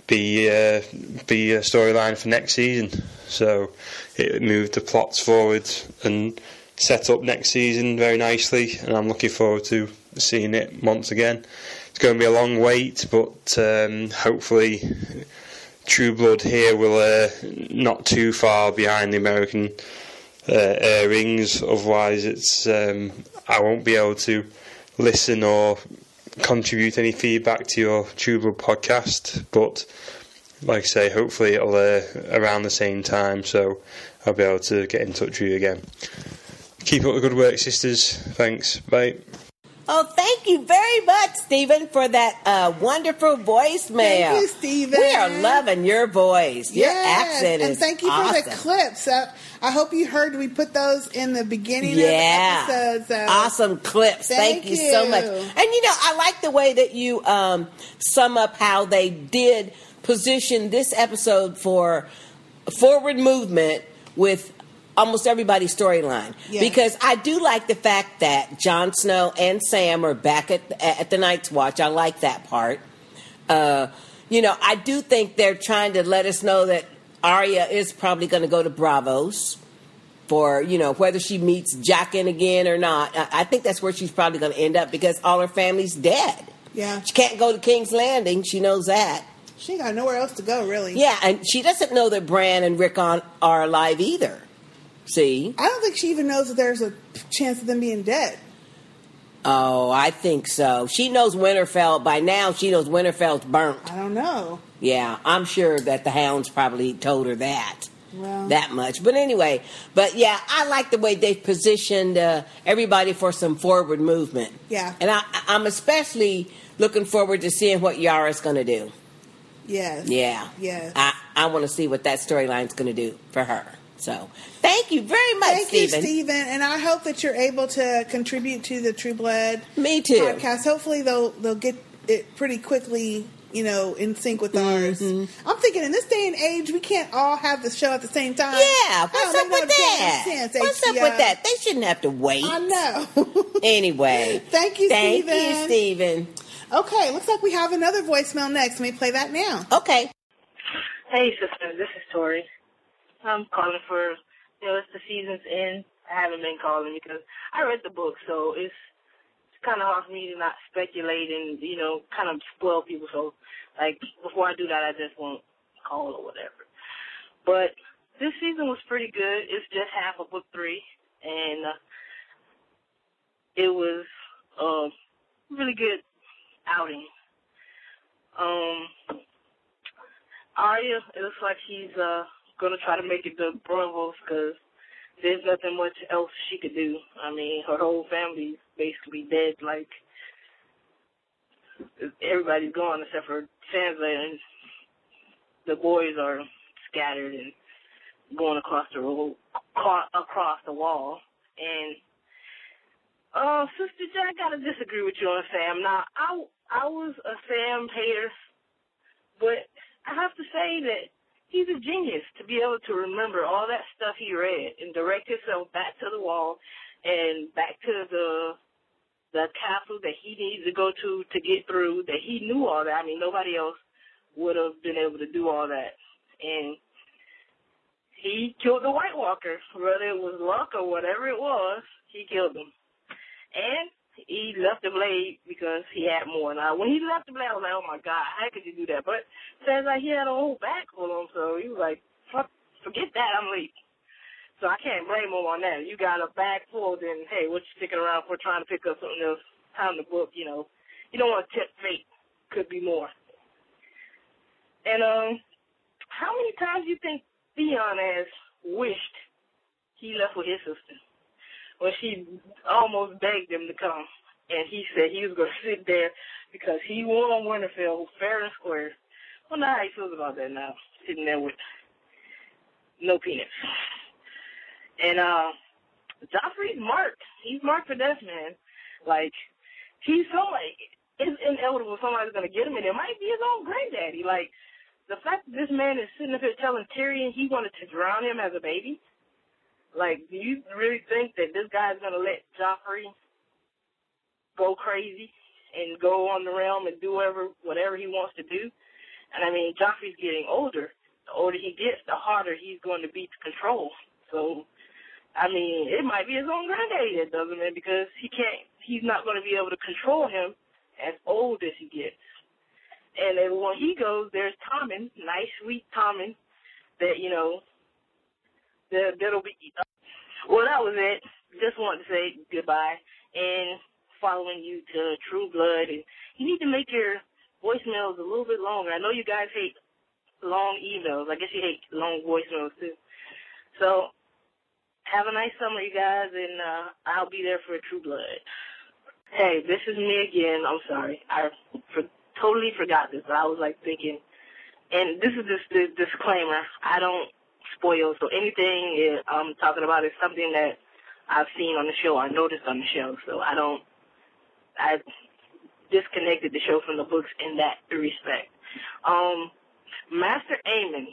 be uh, be a storyline for next season. So it moved the plots forward and set up next season very nicely, and I'm looking forward to seeing it once again. It's going to be a long wait, but um, hopefully True Blood here will uh, not too far behind the American uh, airings. Otherwise, it's um, I won't be able to listen or contribute any feedback to your True Blood podcast. But like I say, hopefully it'll uh, around the same time, so I'll be able to get in touch with you again. Keep up the good work, sisters. Thanks. Bye. Oh, thank you very much, Stephen, for that uh, wonderful voicemail. Thank you, Stephen. We are loving your voice. Your Yes, accent is and thank you awesome. for the clips. Uh, I hope you heard we put those in the beginning yeah. of the episode. So. Awesome clips. Thank, Thank you. so much. And you know, I like the way that you um, sum up how they did position this episode for forward movement with almost everybody's storyline. Yes. Because I do like the fact that Jon Snow and Sam are back at at the Night's Watch. I like that part. Uh, you know, I do think they're trying to let us know that Arya is probably going to go to Braavos for you know whether she meets Jaqen again or not. I, I think that's where she's probably going to end up because all her family's dead. Yeah. She can't go to King's Landing. She knows that. She ain't got nowhere else to go, really. Yeah, and she doesn't know that Bran and Rickon are alive either. See? I don't think she even knows that there's a chance of them being dead. Oh, I think so. She knows Winterfell. By now, she knows Winterfell's burnt. I don't know. Yeah, I'm sure that the hounds probably told her that. Well, that much. But anyway, but yeah, I like the way they've positioned uh, everybody for some forward movement. Yeah. And I, I'm especially looking forward to seeing what Yara's going to do. yes. Yeah. Yes. I, I want to see what that storyline's going to do for her. So thank you very much, Thank you, Stephen. Stephen. And I hope that you're able to contribute to the True Blood Me too. podcast. Hopefully, they'll they'll get it pretty quickly. You know, in sync with ours. Mm-hmm. I'm thinking in this day and age, we can't all have the show at the same time. Yeah, That what's don't up make with no that? sense, what's up with that? They shouldn't have to wait. I know. Anyway, Thank you, thank Stephen. you, Stephen. okay, looks like we have another voicemail next. Let me play that now. Okay. Hey, sister, this is Tori. I'm calling for, you know, it's the season's end. I haven't been calling because I read the book, so it's it's kind of hard for me to not speculate and, you know, kind of spoil people. So, like, before I do that, I just won't call or whatever. But this season was pretty good. It's just half of book three, and uh, it was a really good outing. Um, Arya, it looks like she's uh gonna try to make it to Braavos because there's nothing much else she could do. I mean, her whole family's basically dead. Like everybody's gone except for Sansa, and the boys are scattered and going across the road, across the wall. And uh, Sister J, I gotta disagree with you on Sam. Now, I I was a Sam hater, but I have to say that he's a genius to be able to remember all that stuff he read and direct himself back to the wall and back to the the castle that he needs to go to to get through. That he knew all that. I mean, nobody else would have been able to do all that. And he killed the White Walker, whether it was luck or whatever it was. He killed him, and he left the blade because he had more. Now, when he left the blade, I was like, "Oh my God, how could you do that?" But sounds like he had a whole full of them, so he was like, "Fuck, forget that, I'm leaving." So I can't blame him on that. You got a bag full, then hey, what you sticking around for? Trying to pick up something else? Time to book, you know. You don't want to tip fate. Could be more. And um, how many times do you think Theon has wished he left with his sister when she almost begged him to come, and he said he was going to sit there because he won Winterfell fair and square. I wonder how he feels about that now, sitting there with no penis. And uh, Joffrey's marked. He's marked for death, man. Like he's somebody. It's inevitable somebody's gonna get him, and it might be his own granddaddy. Like the fact that this man is sitting up here telling Tyrion he wanted to drown him as a baby. Like, do you really think that this guy's gonna let Joffrey go crazy and go on the realm and do whatever whatever he wants to do? And I mean, Joffrey's getting older. The older he gets, the harder he's going to be to control. So, I mean, it might be his own granddaddy that does it, man, because he can't. He's not going to be able to control him as old as he gets. And then when he goes, there's Tommen, nice, sweet Tommen, that you know, that that'll be. Well, that was it. Just wanted to say goodbye and following you to True Blood, and you need to make your voicemails a little bit longer. I know you guys hate long emails. I guess you hate long voicemails too. So have a nice summer, you guys, and uh, I'll be there for True Blood. Hey, this is me again. I'm sorry. I for, totally forgot this, but I was like thinking, and this is just the disclaimer. I don't spoil, so anything I'm talking about is something that I've seen on the show, I noticed on the show. So I don't, I disconnected the show from the books in that respect. Um, Maester Aemon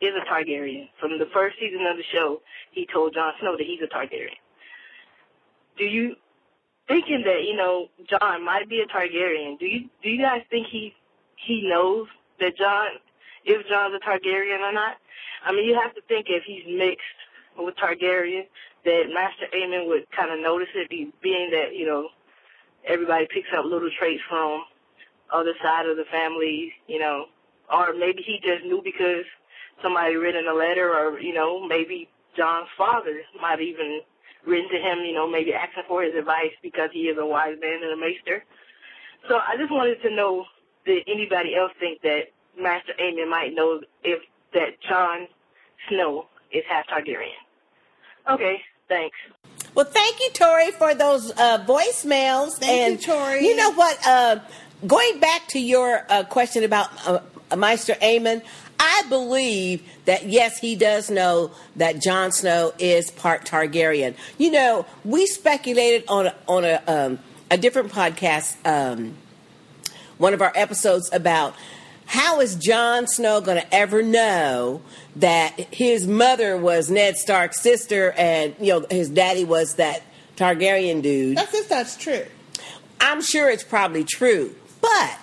is a Targaryen. From the first season of the show, he told Jon Snow that he's a Targaryen. Do you thinking that you know Jon might be a Targaryen? Do you do you guys think he he knows that Jon if Jon's a Targaryen or not? I mean, you have to think if he's mixed with Targaryen, that Maester Aemon would kind of notice it, being that you know everybody picks up little traits from other side of the family, you know, or maybe he just knew because somebody written a letter, or you know, maybe Jon's father might even written to him, you know, maybe asking for his advice because he is a wise man and a maester. So I just wanted to know, did anybody else think that Maester Aemon might know if that Jon Snow is half Targaryen? Okay, thanks. Well, thank you, Tori, for those uh, voicemails. Thank and you, Tori. You know what? Uh, going back to your uh, question about uh, Maester Aemon, I believe that yes, he does know that Jon Snow is part Targaryen. You know, we speculated on a, on a um, a different podcast, um, one of our episodes about how is Jon Snow going to ever know that his mother was Ned Stark's sister and you know his daddy was that Targaryen dude? That's if that's true. I'm sure it's probably true, but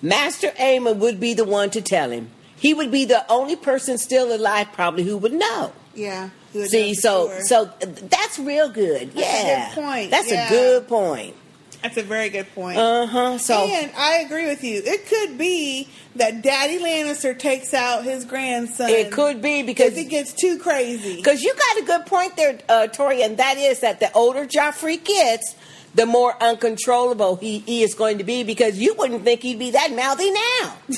Maester Aemon would be the one to tell him. He would be the only person still alive, probably, who would know. Yeah. See, so sure. so that's real good. That's a yeah, good point. That's Yeah. a good point. That's a very good point. Uh huh. So and I agree with you. It could be that Daddy Lannister takes out his grandson. it could be because it gets too crazy. Because you got a good point there, uh, Tori, and that is that the older Joffrey gets, the more uncontrollable he, he is going to be because you wouldn't think he'd be that mouthy now.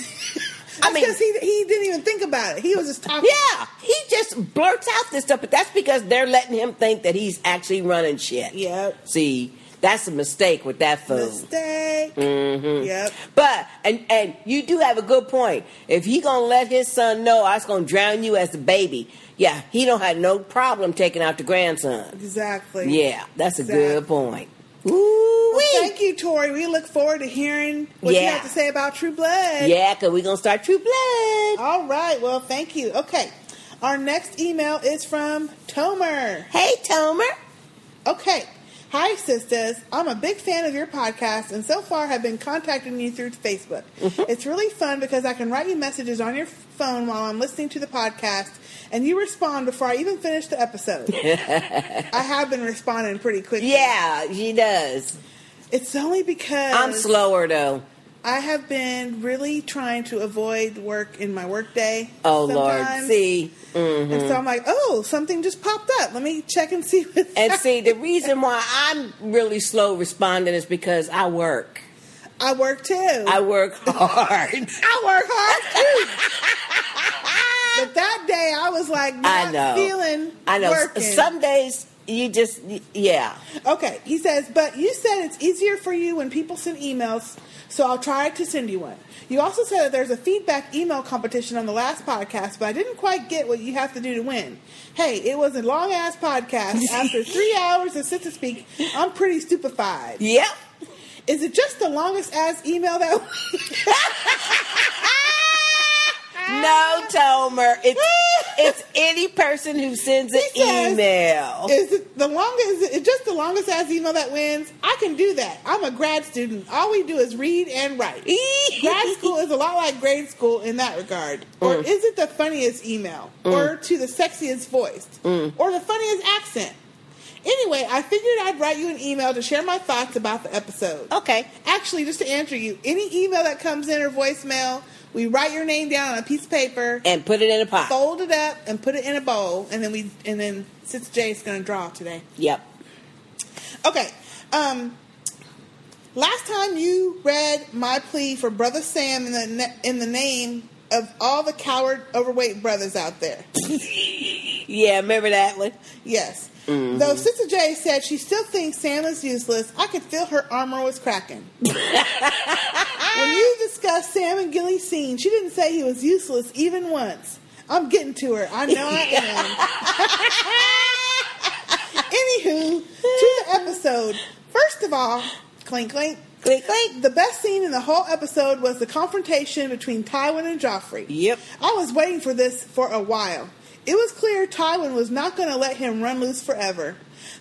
I mean, because he he didn't even think about it. He was just talking. yeah, he just blurts out this stuff, but that's because they're letting him think that he's actually running shit. Yep. See, that's a mistake with that fool. Mistake. Mm-hmm. Yep. But and and you do have a good point. If he gonna let his son know I was gonna drown you as a baby, yeah, he don't have no problem taking out the grandson. Exactly. Yeah, that's a good point. Well, Ooh, thank you, Tori. We look forward to hearing what you have to say about True Blood. Yeah, cause we're gonna start True Blood. All right. Well, thank you. Okay. Our next email is from Tomer. Hey, Tomer. Okay. Hi, sisters. I'm a big fan of your podcast and so far have been contacting you through Facebook. Mm-hmm. It's really fun because I can write you messages on your phone while I'm listening to the podcast and you respond before I even finish the episode. I have been responding pretty quickly. Yeah, she does. It's only because I'm slower though. I have been really trying to avoid work in my workday. Oh Lord, sometimes. see, And so mm-hmm. I'm like, oh, something just popped up. Let me check and see what's and see the reason why I'm really slow responding is because I work. I work too. I work hard. I work hard too. but that day I was like not I know. feeling I know. working. Some days you just, yeah. Okay, he says, but you said it's easier for you when people send emails, so I'll try to send you one. You also said that there's a feedback email competition on the last podcast, but I didn't quite get what you have to do to win. Hey, it was a long ass podcast. After three hours of Sistah Speak, I'm pretty stupefied. Yep. Is it just the longest ass email that No, Tomer. It's it's any person who sends an He says, email. Is it the longest? Is it just the longest ass email that wins? I can do that. I'm a grad student. All we do is read and write. grad school is a lot like grade school in that regard. Or Mm. is it the funniest email? Or to the sexiest voice? Mm. Or the funniest accent? Anyway, I figured I'd write you an email to share my thoughts about the episode. Okay. Actually, just to answer you, any email that comes in or voicemail, we write your name down on a piece of paper And put it in a pot. fold it up and put it in a bowl, and then we and then since Jay's going to draw today. Yep. Okay. Um. Last time you read my plea for brother Sam in the in the name of all the coward overweight brothers out there. Yeah, remember that one? Yes. Mm-hmm. Though Sister J said she still thinks Sam is useless, I could feel her armor was cracking. when you discussed Sam and Gilly's scene, she didn't say he was useless even once. I'm getting to her. I know I am. Anywho, to the episode. First of all, clink clink. Click, click. The best scene in the whole episode was the confrontation between Tywin and Joffrey. Yep. I was waiting for this for a while. It was clear Tywin was not going to let him run loose forever.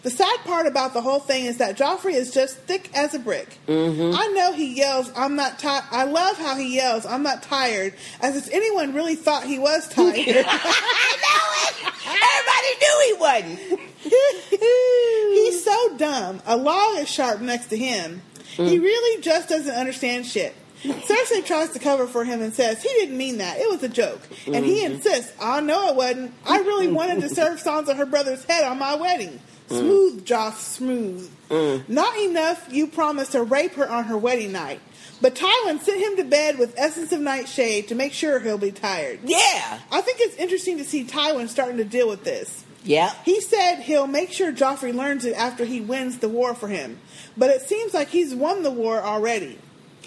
The sad part about the whole thing is that Joffrey is just thick as a brick. Mm-hmm. I know he yells, "I'm not tired." I love how he yells, "I'm not tired," as if anyone really thought he was tired. I know it. Everybody knew he wasn't. He's so dumb. A log is sharp next to him. Mm. He really just doesn't understand shit. Cersei tries to cover for him and says he didn't mean that. It was a joke. And he Mm-hmm. insists, I know it wasn't. I really wanted to serve Sansa her brother's head on my wedding. Mm. Smooth, Joss, smooth. Not enough you promised to rape her on her wedding night. But Tywin sent him to bed with essence of nightshade to make sure he'll be tired. Yeah. I think it's interesting to see Tywin starting to deal with this. Yeah. He said he'll make sure Joffrey learns it after he wins the war for him. But it seems like he's won the war already.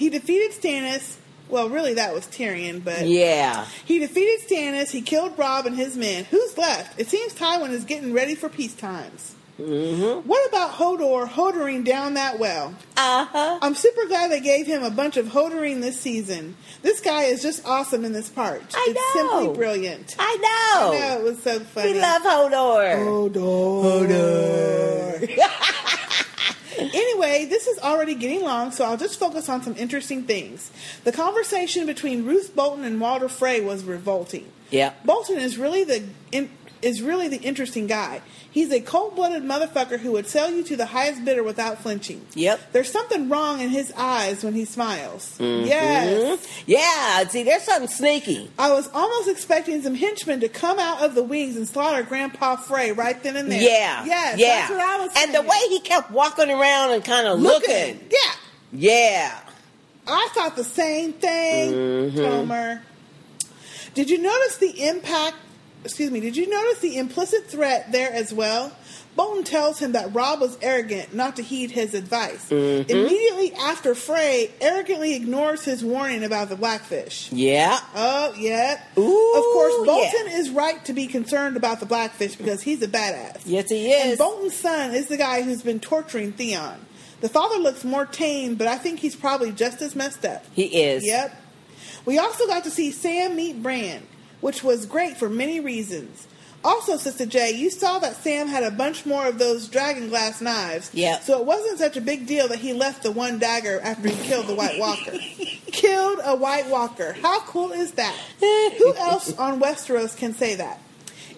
He defeated Stannis. Well, really, that was Tyrion, but Yeah. he defeated Stannis. He killed Robb and his men. Who's left? It seems Tywin is getting ready for peace times. Mm-hmm. What about Hodor hodoring down that well? Uh huh. I'm super glad they gave him a bunch of hodoring this season. This guy is just awesome in this part. I it's know. simply brilliant. I know. I know it was so funny. We love Hodor. Hodor. Hodor. anyway, this is already getting long, so I'll just focus on some interesting things. The conversation between Roose Bolton and Walder Frey was revolting. Yeah. Bolton is really the in, is really the interesting guy. He's a cold-blooded motherfucker who would sell you to the highest bidder without flinching. Yep. There's something wrong in his eyes when he smiles. Mm-hmm. Yes. Yeah. See, there's something sneaky. I was almost expecting some henchmen to come out of the wings and slaughter Grandpa Frey right then and there. Yeah. Yes. Yeah. That's what I was and the way he kept walking around and kind of looking. Yeah. Yeah. I thought the same thing, Mm-hmm. Tomer. Did you notice the impact? Excuse me. Did you notice the implicit threat there as well? Bolton tells him that Robb was arrogant not to heed his advice. Mm-hmm. Immediately after, Frey arrogantly ignores his warning about the blackfish. Yeah. Oh, yeah. Ooh, of course, Bolton yeah. is right to be concerned about the blackfish because he's a badass. Yes, he And is. Bolton's son is the guy who's been torturing Theon. The father looks more tame, but I think he's probably just as messed up. He is. Yep. We also got to see Sam meet Bran, which was great for many reasons. Also, Sister J, you saw that Sam had a bunch more of those dragon glass knives. Yep. So it wasn't such a big deal that he left the one dagger after he killed the White Walker. killed a White Walker. How cool is that? Who else on Westeros can say that?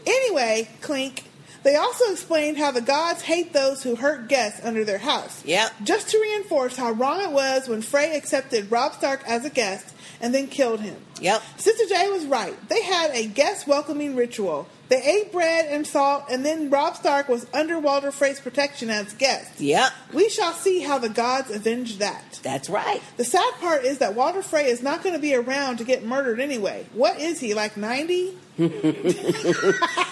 Anyway, Clink, they also explained how the gods hate those who hurt guests under their house. Yep. Just to reinforce how wrong it was when Frey accepted Robb Stark as a guest and then killed him. Yep. Sister J was right. They had a guest welcoming ritual. They ate bread and salt, and then Robb Stark was under Walder Frey's protection as guest. Yep. We shall see how the gods avenge that. That's right. The sad part is that Walter Frey is not going to be around to get murdered anyway. What is he, like 90? He's old.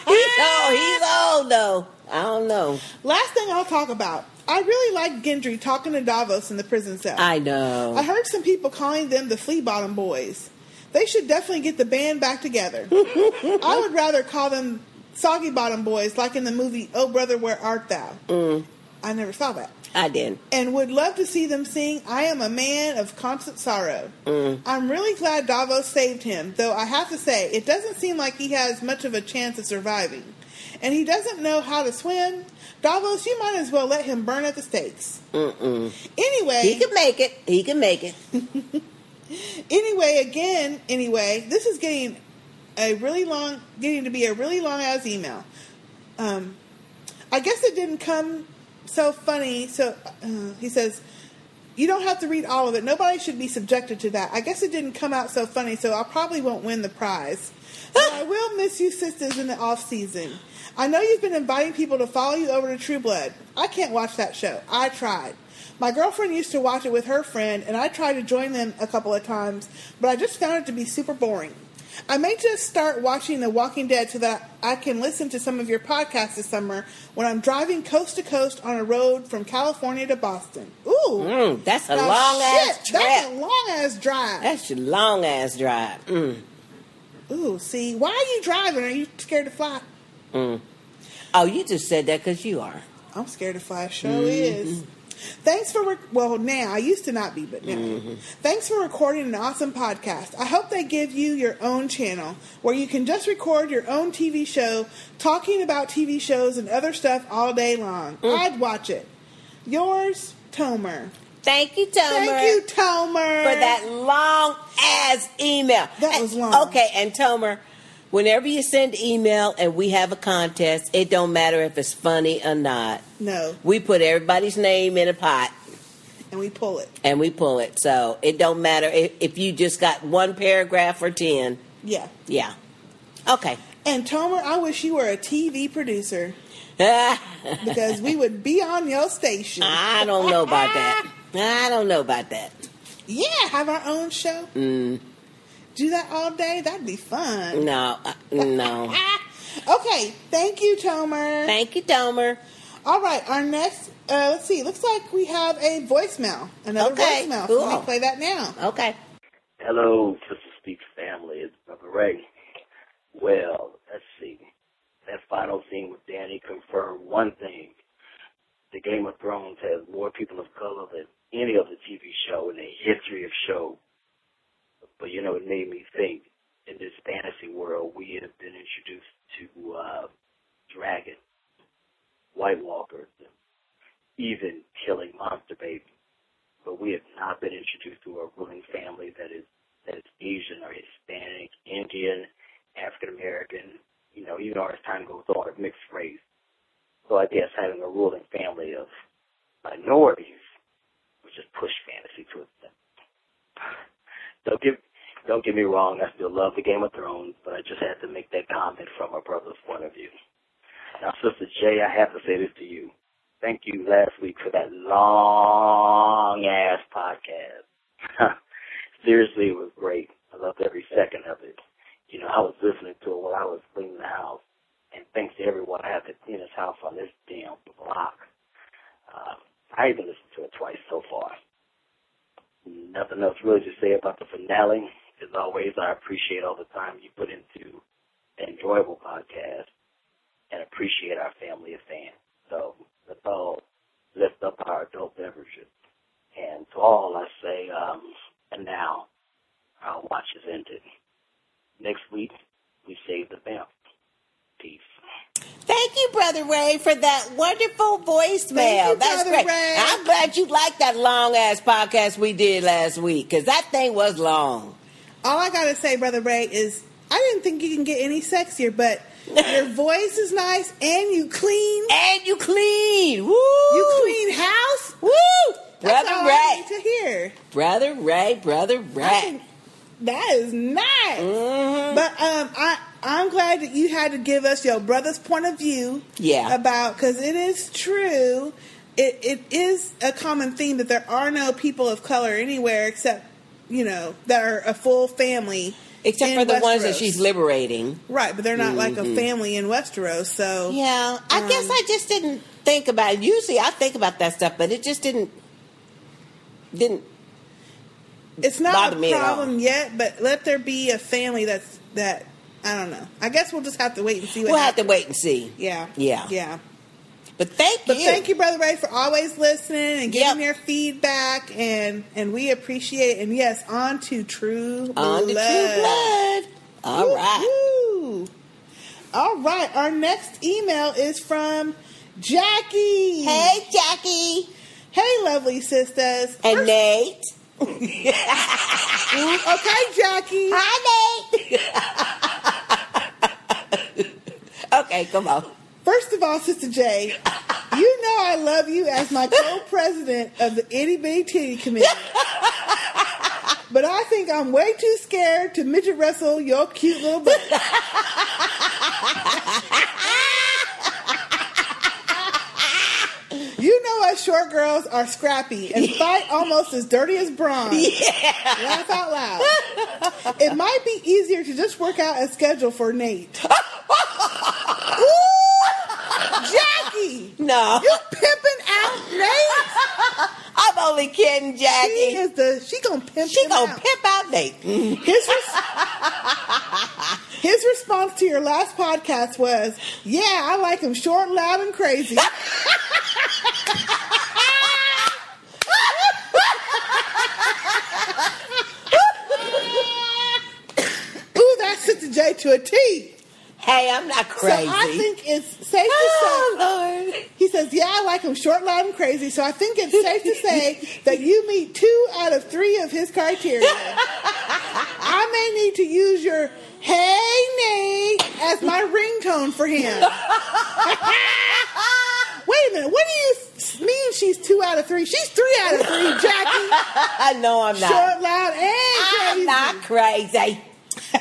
He's old though. I don't know. Last thing I'll talk about. I really like Gendry talking to Davos in the prison cell. I know. I heard some people calling them the Flea Bottom Boys. They should definitely get the band back together. I would rather call them Soggy Bottom Boys, like in the movie Oh Brother, Where Art Thou? Mm, I never saw that. I did. And would love to see them sing I Am a Man of Constant Sorrow. Mm. I'm really glad Davos saved him, though I have to say, it doesn't seem like he has much of a chance of surviving. And he doesn't know how to swim. Davos, you might as well let him burn at the stakes. Mm-mm. Anyway, He can make it. He can make it. anyway, again, anyway, this is getting a really long, getting to be a really long ass email. Um, I guess it didn't come so funny. So uh, he says, you don't have to read all of it. Nobody should be subjected to that. I guess it didn't come out so funny, so I probably won't win the prize. But I will miss you, sisters, in the off season. I know you've been inviting people to follow you over to True Blood. I can't watch that show. I tried. My girlfriend used to watch it with her friend, and I tried to join them a couple of times, but I just found it to be super boring. I may just start watching The Walking Dead so that I can listen to some of your podcasts this summer when I'm driving coast to coast on a road from California to Boston. Ooh, Mm, that's a Now, long ass shit, That's a long ass drive. That's a long ass drive. Mm, Ooh, see, why are you driving? Are you scared to fly? mm. Oh, you just said that because you are. I'm scared to fly. Show mm-hmm. is. Thanks for rec- well now I used to not be, but now. Mm-hmm. Thanks for recording an awesome podcast. I hope they give you your own channel where you can just record your own TV show, talking about TV shows and other stuff all day long. Mm. I'd watch it. Yours, Tomer. Thank you, Tomer. Thank you, Tomer, for that long ass email. That was long. Okay, and Tomer, whenever you send email and we have a contest, it don't matter if it's funny or not. No, We put everybody's name in a pot and we pull it. and we pull it. So it don't matter if, if you just got one paragraph or ten. Yeah. Yeah. Okay. And Tomer, I wish you were a TV producer because we would be on your station. I don't know about that. I don't know about that. Yeah, have our own show. Mm, Do that all day. That'd be fun. no, uh, no. Okay, thank you, Tomer. Thank you, Tomer. All right, our next. Uh, let's see. Looks like we have a voicemail. Another Okay, voicemail. So let me play that now. Okay. Hello, Sistah Speaks family. It's Brother Ray. Well, let's see. That final scene with Dany confirmed one thing. The Game of Thrones has more people of color than any other TV show in the history of show. But you know, it made me think in this fantasy world we have been introduced to uh dragon, White Walkers, even killing monster babies but we have not been introduced to a ruling family that is that is Asian or Hispanic, Indian, African American, you know, even as time goes on, mixed race. So I guess having a ruling family of minorities would just push fantasy to its limit. Don't get don't get me wrong, I still love the Game of Thrones, but I just had to make that comment from a brother's point of view. Now, Sister Jay, I have to say this to you thank you last week for that long ass podcast. Seriously, it was great. I loved every second of it. You know, I was listening to it while I was cleaning the house. And thanks to everyone I had to clean this house on this damn block. Uh, I even listened to it twice so far. Nothing else really to say about the finale. As always, I appreciate all the time you put into an enjoyable podcast and appreciate our family of fans. So let's all lift up our adult beverages. And to all I say, um, and now our watch is ended. Next week, we save the vamp. Peace. Thank you, Brother Ray, for that wonderful voicemail. Thank you, That's Brother great. Ray. I'm glad you liked that long ass podcast we did last week because that thing was long. All I gotta say, brother Ray, is I didn't think you can get any sexier, but your voice is nice and you clean. And you clean. Woo! You clean house. Woo! That's Brother Ray. I need to hear. Brother Ray, Brother Ray. That is nice. Mhm. But um, I I'm glad that you had to give us your brother's point of view. Yeah. About because it is true. It it is a common theme that there are no people of color anywhere except you know that are a full family Except for the ones that she's liberating. Right, but they're not like a Mhm. family in Westeros, so Yeah, I guess Um, I just didn't think about it. Usually I think about that stuff, but it just didn't didn't it's not a problem yet. But let there be a family that's that. I don't know. I guess we'll just have to wait and see what We'll have to wait and see. Yeah, Yeah. yeah. But thank you. But you. thank you, Brother Ray, for always listening and giving Yep. your feedback, and and we appreciate. it. And yes, on to True On to True Blood. All Woo, right. woo. All right. Our next email is from Jackie. Hey, Jackie. Hey, lovely sisters. And First- Nate. okay, Jackie. Hi, Nate. okay, come on. First of all, Sister J, you know I love you as my co-president of the Itty Bitty Titty Committee. But I think I'm way too scared to midget wrestle your cute little butt. You know us short girls are scrappy and fight almost as dirty as bronze. Laugh out loud. It might be easier to just work out a schedule for Nate. Ooh! No. You pimping out Nate? I'm only kidding, Jackie. She is the she gonna pimp She gonna out. pimp out Nate. Mm-hmm. His res- his response to your last podcast was, "Yeah, I like him short, loud, and crazy." Ooh, that's Sister J to a T. Hey, I'm not crazy. So I think it's safe to oh, say. Lord. He says, "Yeah, I like him short, loud, and crazy." So I think it's safe to say that you meet two out of three of his criteria. I may need to use your "Hey Nate" as my ringtone for him. Wait a minute. What do you mean? She's two out of three? She's three out of three, Jackie. no, I'm not. Short, loud, and I'm crazy. not crazy.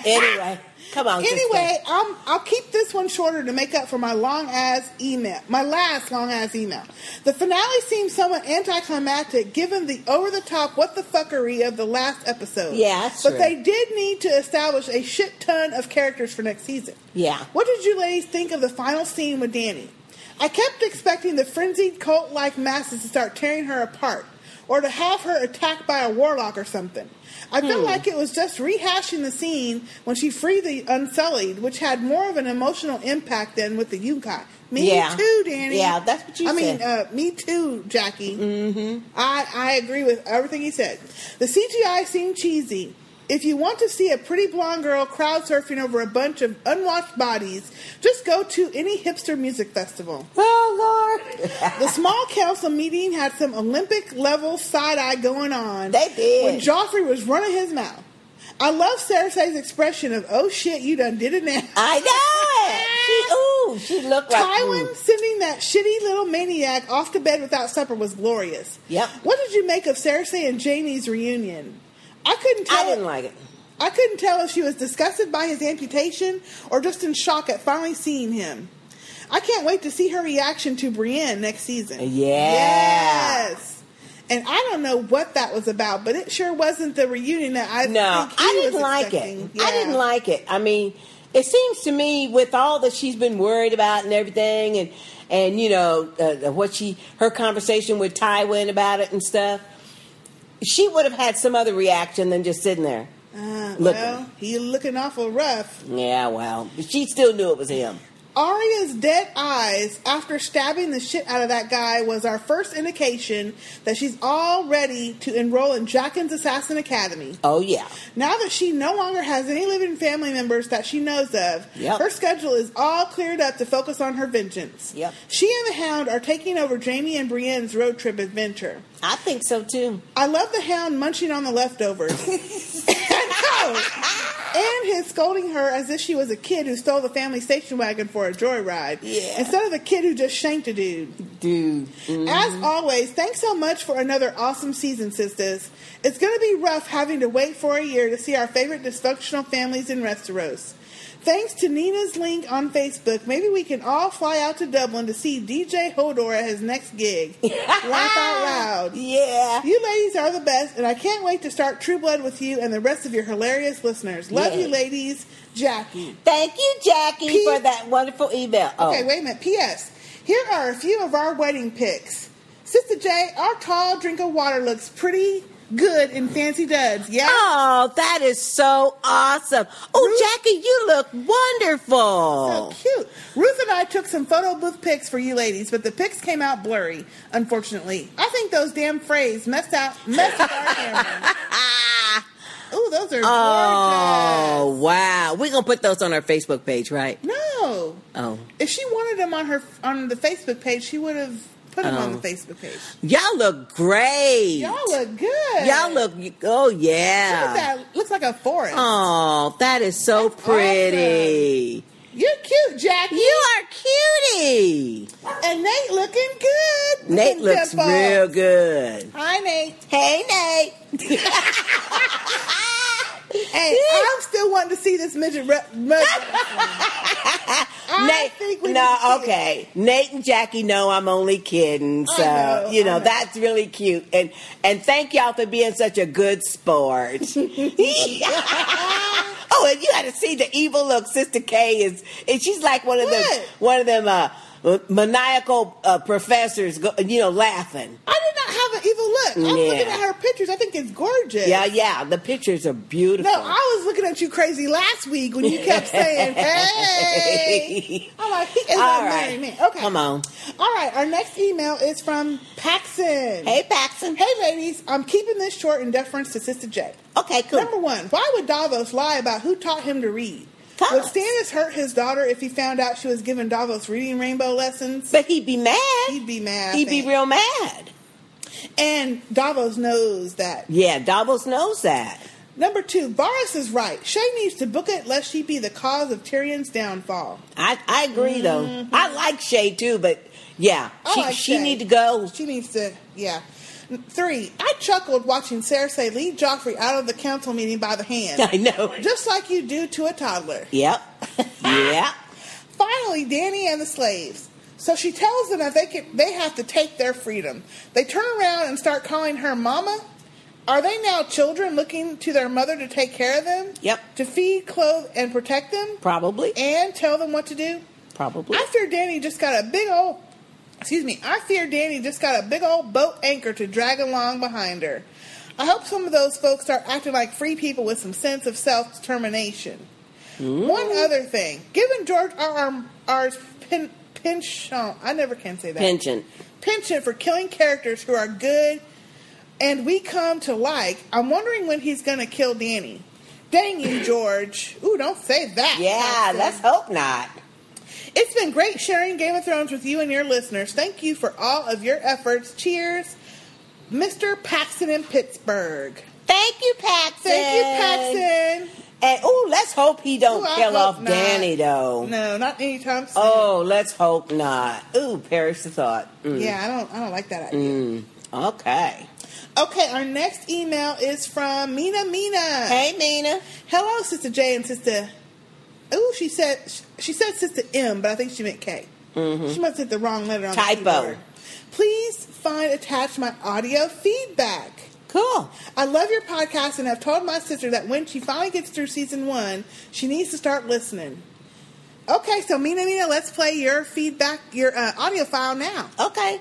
Anyway, come on. Anyway, I'm, I'll keep this one shorter to make up for my long ass email, my last long ass email. The finale seems somewhat anticlimactic given the over the top what the fuckery of the last episode. Yeah, but true. they did need to establish a shit ton of characters for next season. Yeah. What did you ladies think of the final scene with Dany? I kept expecting the frenzied cult like masses to start tearing her apart, or to have her attacked by a warlock or something. I felt Hmm. like it was just rehashing the scene when she freed the Unsullied, which had more of an emotional impact than with the Yunkai. Me Yeah. too, Dany. Yeah, that's what you said. I mean, uh, me too, Jackie. Mm-hmm. I, I agree with everything he said. The CGI seemed cheesy. If you want to see a pretty blonde girl crowd surfing over a bunch of unwashed bodies, just go to any hipster music festival. Oh Lord. The small council meeting had some Olympic level side eye going on. They did. When Joffrey was running his mouth. I love Cersei's expression of, oh shit, you done did it now. I know. She ooh, she looked like Tywin ooh. sending that shitty little maniac off to bed without supper was glorious. Yep. What did you make of Cersei and Jaime's reunion? I couldn't tell. I didn't like it. I couldn't tell if she was disgusted by his amputation or just in shock at finally seeing him. I can't wait to see her reaction to Brienne next season. Yeah. Yes. And I don't know what that was about, but it sure wasn't the reunion that I No, think he I didn't like expecting. it. I didn't like it. I mean, it seems to me with all that she's been worried about and everything, and and you know uh, what she her conversation with Tywin about it and stuff, she would have had some other reaction than just sitting there. Uh, Look- well, he looking awful rough. Yeah, well, she still knew it was him. Arya's dead eyes after stabbing the shit out of that guy was our first indication that she's all ready to enroll in Jaqen's Assassin Academy. Oh yeah, Now that she no longer has any living family members that she knows of, Yep. her schedule is all cleared up to focus on her vengeance. Yep. She and the Hound are taking over Jaime and Brienne's road trip adventure. I think so too. I love the Hound munching on the leftovers. And his scolding her as if she was a kid who stole the family station wagon for a joyride. Yeah. Instead of a kid who just shanked a dude. Dude, As mm-hmm. always, thanks so much for another awesome season, sisters. It's going to be rough having to wait for a year to see our favorite dysfunctional families in Westeros. Thanks to Nina's link on Facebook, maybe we can all fly out to Dublin to see DJ Hodor at his next gig. Laugh out loud. Yeah. You ladies are the best, and I can't wait to start True Blood with you and the rest of your hilarious listeners. Love Yeah. you, ladies. Jackie. Thank you, Jackie, P- for that wonderful email. Oh. Okay, wait a minute. P.S. Here are a few of our wedding pics. Sister J, our tall drink of water looks pretty good in fancy duds. Yeah. Oh, that is so awesome. Oh, Jackie, you look wonderful. So cute. Ruth and I took some photo booth pics for you ladies, but the pics came out blurry, unfortunately. I think those damn Freys messed out messed with our camera. Ooh, those are oh, gorgeous. Oh, wow. We're going to put those on our Facebook page, right? No. Oh. If she wanted them on her on the Facebook page, she would have put them on Oh. the um, Facebook page. Y'all look great. Y'all look good. Y'all look, oh, yeah. Look that. Looks like a forest. Oh, that is so That's pretty. You're cute, Jackie. You are cutie. And Nate looking good. Nate looks real good. Hi, Nate. Hey, Nate. Hey, I'm still wanting to see this midget. Re- I Nate, no, need to see okay. Nate and Jackie know I'm only kidding, so know, you know, know. that's really cute. And and thank y'all for being such a good sport. oh, and you got to see the evil look. Sister K is, and she's like one of them, one of them uh, maniacal uh, professors, go, you know, laughing. I did not have an evil look. I'm Yeah. looking at her pictures. I think it's gorgeous. Yeah, yeah. The pictures are beautiful. No, I was looking at you crazy last week when you kept saying, "Hey." I'm like, he is a right. married man. Okay, Come on. All right, our next email is from Paxson. Hey, Paxton. Hey, ladies, I'm keeping this short in deference to Sister J. Okay, cool. Number one, why would Davos lie about who taught him to read? Would. Stannis hurt his daughter if he found out she was giving Davos reading rainbow lessons? But he'd be mad. He'd be mad, He'd be real mad. And Davos knows that. Yeah, Davos knows that. Number two, Varys is right. Shae needs to book it lest she be the cause of Tyrion's downfall. I, I agree though. I like Shae too, but yeah, Mm-hmm. I she like she Shae. need to go. She needs to, yeah. Three, I chuckled watching Cersei lead Joffrey out of the council meeting by the hand. I know. Just like you do to a toddler. Yep. yeah. Finally, Dany and the slaves. So she tells them that they can, they have to take their freedom. They turn around and start calling her mama. Are they now children looking to their mother to take care of them? Yep. To feed, clothe, and protect them? Probably. And tell them what to do? Probably. Fear Dany just got a big old, excuse me, I fear Dany just got a big old boat anchor to drag along behind her. I hope some of those folks start acting like free people with some sense of self determination. One other thing, given George R. R's pin, penchant, I never can say that. Pension. penchant for killing characters who are good and we come to like, I'm wondering when he's going to kill Dany. Dang you, George. Ooh, don't say that. Yeah, let's hope not. It's been great sharing Game of Thrones with you and your listeners. Thank you for all of your efforts. Cheers, Mr. Paxton in Pittsburgh. Thank you, Paxton. Thank you, Paxton. And oh, let's hope he don't Ooh, kill off not. Dany though. No, not anytime soon. Oh, let's hope not. Ooh, perish the thought. Mm. Yeah, I don't. I don't like that idea. Okay. Okay, our next email is from Mina Mina. Hey, Mina. Hello, Sister J and Sister. Ooh, she said she said Sister M, but I think she meant K. She must have hit the wrong letter on Typo. the keyboard. Typo. Please find attached my audio feedback. Cool. I love your podcast and I've told my sister that when she finally gets through season one, she needs to start listening. Okay, so Mina Mina, let's play your feedback, your uh, audio file now. Okay.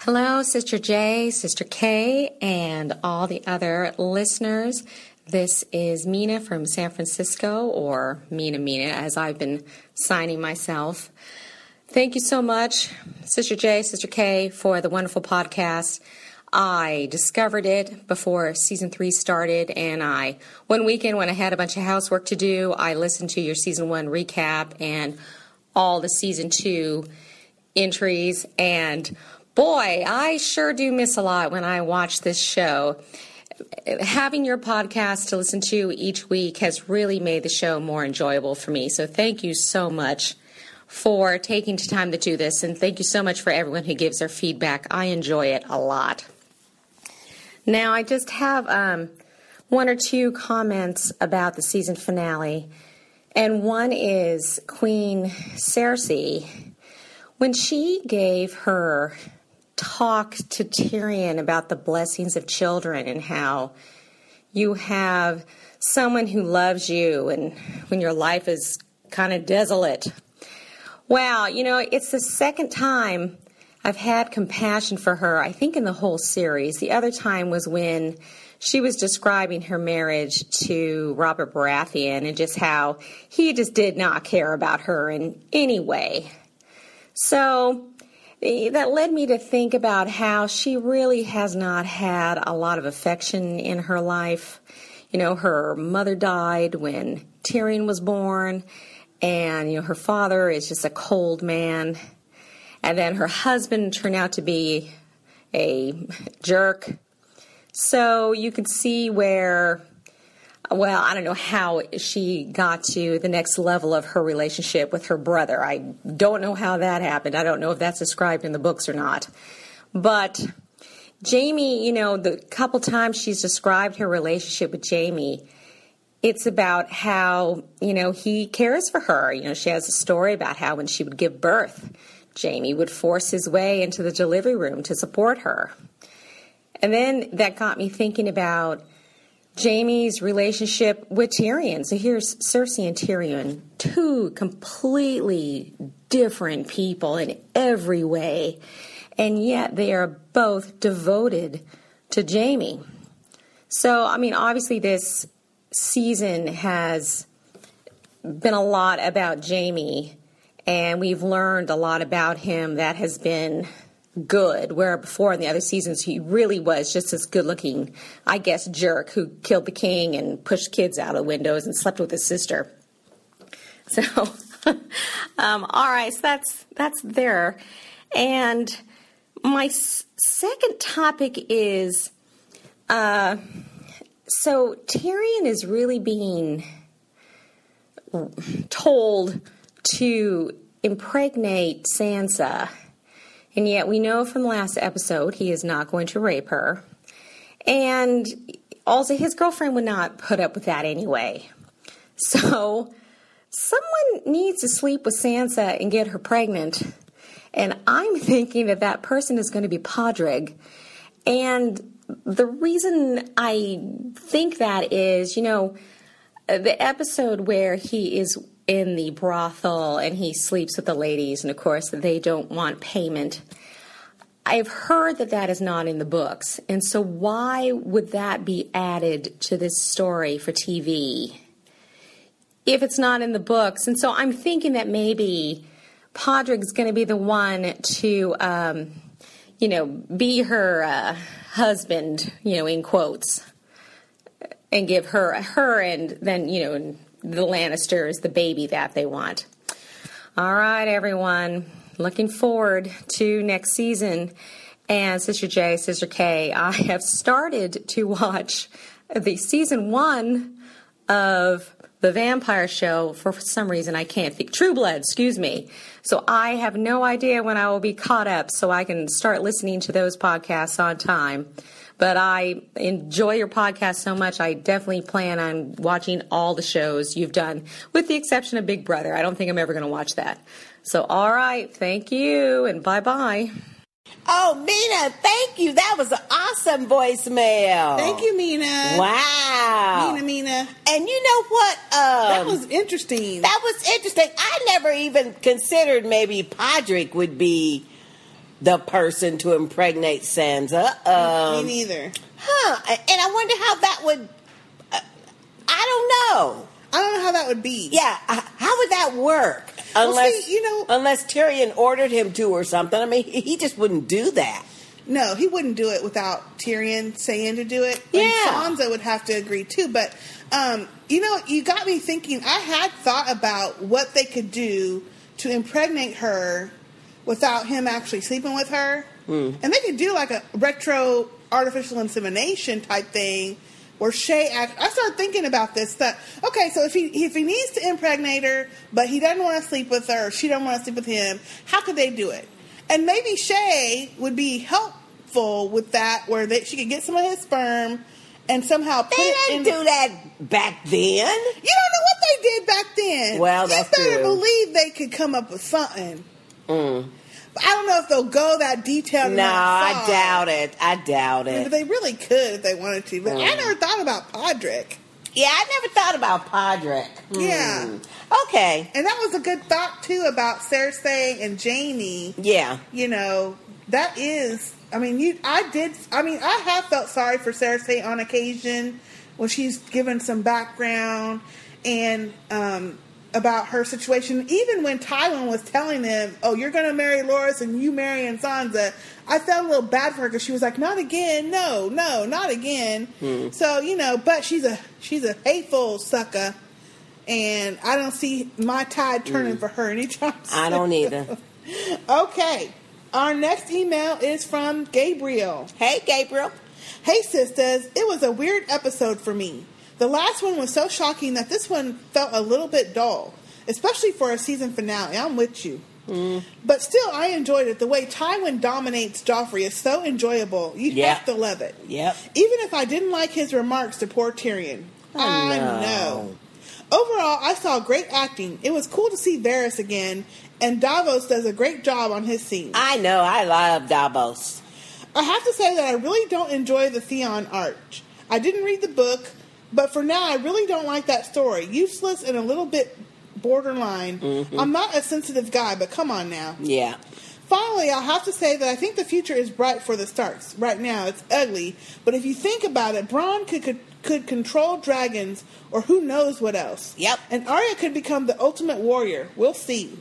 Hello, Sister J, Sister K, and all the other listeners. This is Mina from San Francisco, or Mina Mina, as I've been signing myself. Thank you so much, Sister J, Sister K, for the wonderful podcast. I discovered it before season three started, and I, one weekend when I had a bunch of housework to do, I listened to your season one recap and all the season two entries. And boy, I sure do miss a lot when I watch this show. Having your podcast to listen to each week has really made the show more enjoyable for me. So thank you so much for taking the time to do this. And thank you so much for everyone who gives their feedback. I enjoy it a lot. Now, I just have um, one or two comments about the season finale. And one is Queen Cersei. When she gave her talk to Tyrion about the blessings of children and how you have someone who loves you and when your life is kind of desolate. Wow, you know, it's the second time I've had compassion for her, I think, in the whole series. The other time was when she was describing her marriage to Robert Baratheon and just how he just did not care about her in any way. So that led me to think about how she really has not had a lot of affection in her life. You know, her mother died when Tyrion was born, and, you know, her father is just a cold man. And then her husband turned out to be a jerk. So you could see where, well, I don't know how she got to the next level of her relationship with her brother. I don't know how that happened. I don't know if that's described in the books or not. But Jaime, you know, the couple times she's described her relationship with Jaime, it's about how, you know, he cares for her. You know, she has a story about how when she would give birth, Jaime would force his way into the delivery room to support her. And then that got me thinking about Jaime's relationship with Tyrion. So here's Cersei and Tyrion, two completely different people in every way, and yet they are both devoted to Jaime. So, I mean, obviously, this season has been a lot about Jaime, and we've learned a lot about him that has been good, where before in the other seasons he really was just this good looking, I guess, jerk who killed the king and pushed kids out of windows and slept with his sister. So, um, all right, so that's that's there, and my s- second topic is, uh, so Tyrion is really being told to impregnate Sansa. And yet we know from the last episode he is not going to rape her. And also, his girlfriend would not put up with that anyway. So, someone needs to sleep with Sansa and get her pregnant. And I'm thinking that that person is going to be Podrick. And the reason I think that is, you know, the episode where he is in the brothel and he sleeps with the ladies, and of course, they don't want payment. I've heard that that is not in the books, and so why would that be added to this story for TV if it's not in the books? And so I'm thinking that maybe Podrick's going to be the one to, um, you know, be her uh, husband, you know, in quotes, and give her her and then you know the Lannisters the baby that they want. All right, everyone. Looking forward to next season. And Sister J, Sister K, I have started to watch the season one of the vampire show for some reason I can't think. True Blood, excuse me. So I have no idea when I will be caught up so I can start listening to those podcasts on time. But I enjoy your podcast so much. I definitely plan on watching all the shows you've done, with the exception of Big Brother. I don't think I'm ever going to watch that. So, all right. Thank you and bye bye. Oh, Mina, thank you. That was an awesome voicemail. Thank you, Mina. Wow. Mina, Mina. And you know what? Um, that was interesting. That was interesting. I never even considered maybe Podrick would be the person to impregnate Sansa. Um, Me neither. Huh. And I wonder how that would. Uh, I don't know. I don't know how that would be. Yeah. uh, How would that work? Well, Unless see, you know- unless Tyrion ordered him to or something. I mean, he just wouldn't do that. No, he wouldn't do it without Tyrion saying to do it. And Yeah. Sansa would have to agree too. But um, you know, you got me thinking. I had thought about what they could do to impregnate her without him actually sleeping with her, hmm. and they could do like a retro artificial insemination type thing. Where Shae, act- I started thinking about this. That okay, so if he if he needs to impregnate her, but he doesn't want to sleep with her, or she doesn't want to sleep with him, how could they do it? And maybe Shae would be helpful with that, where they, she could get some of his sperm and somehow put They didn't do that back then. You don't know what they did back then. Well, that's you better true. believe they could come up with something. Mm. But I don't know if they'll go that detailed. No, I doubt it. I doubt it. But they really could if they wanted to. But I Mm. never thought about Podrick. Yeah, I never thought about Podrick. Yeah. Hmm. Okay. And that was a good thought too about Cersei and Jaime. Yeah. You know, that is I mean, you I did I mean, I have felt sorry for Cersei on occasion when she's given some background and um about her situation. Even when Tywin was telling them, "Oh, you're going to marry Loras and you marrying Sansa," I felt a little bad for her because she was like, "Not again! No, no, not again." Hmm. So you know, but she's a she's a hateful sucker, and I don't see my tide turning for her anytime. Hmm. I don't either. okay, our next email is from Gabriel. Hey, Gabriel. Hey, sisters. It was a weird episode for me. The last one was so shocking that this one felt a little bit dull, especially for a season finale. I'm with you. Mm. But still, I enjoyed it. The way Tywin dominates Joffrey is so enjoyable. You Yeah. have to love it. Yep. Even if I didn't like his remarks to poor Tyrion. I no. know. Overall, I saw great acting. It was cool to see Varys again, and Davos does a great job on his scene. I know. I love Davos. I have to say that I really don't enjoy the Theon arch. I didn't read the book, but for now, I really don't like that story. Useless and a little bit borderline. Mhm. I'm not a sensitive guy, but come on now. Yeah. Finally, I'll have to say that I think the future is bright for the Starks. Right now, it's ugly, but if you think about it, Bran could could, could control dragons, or who knows what else. Yep. And Arya could become the ultimate warrior. We'll see.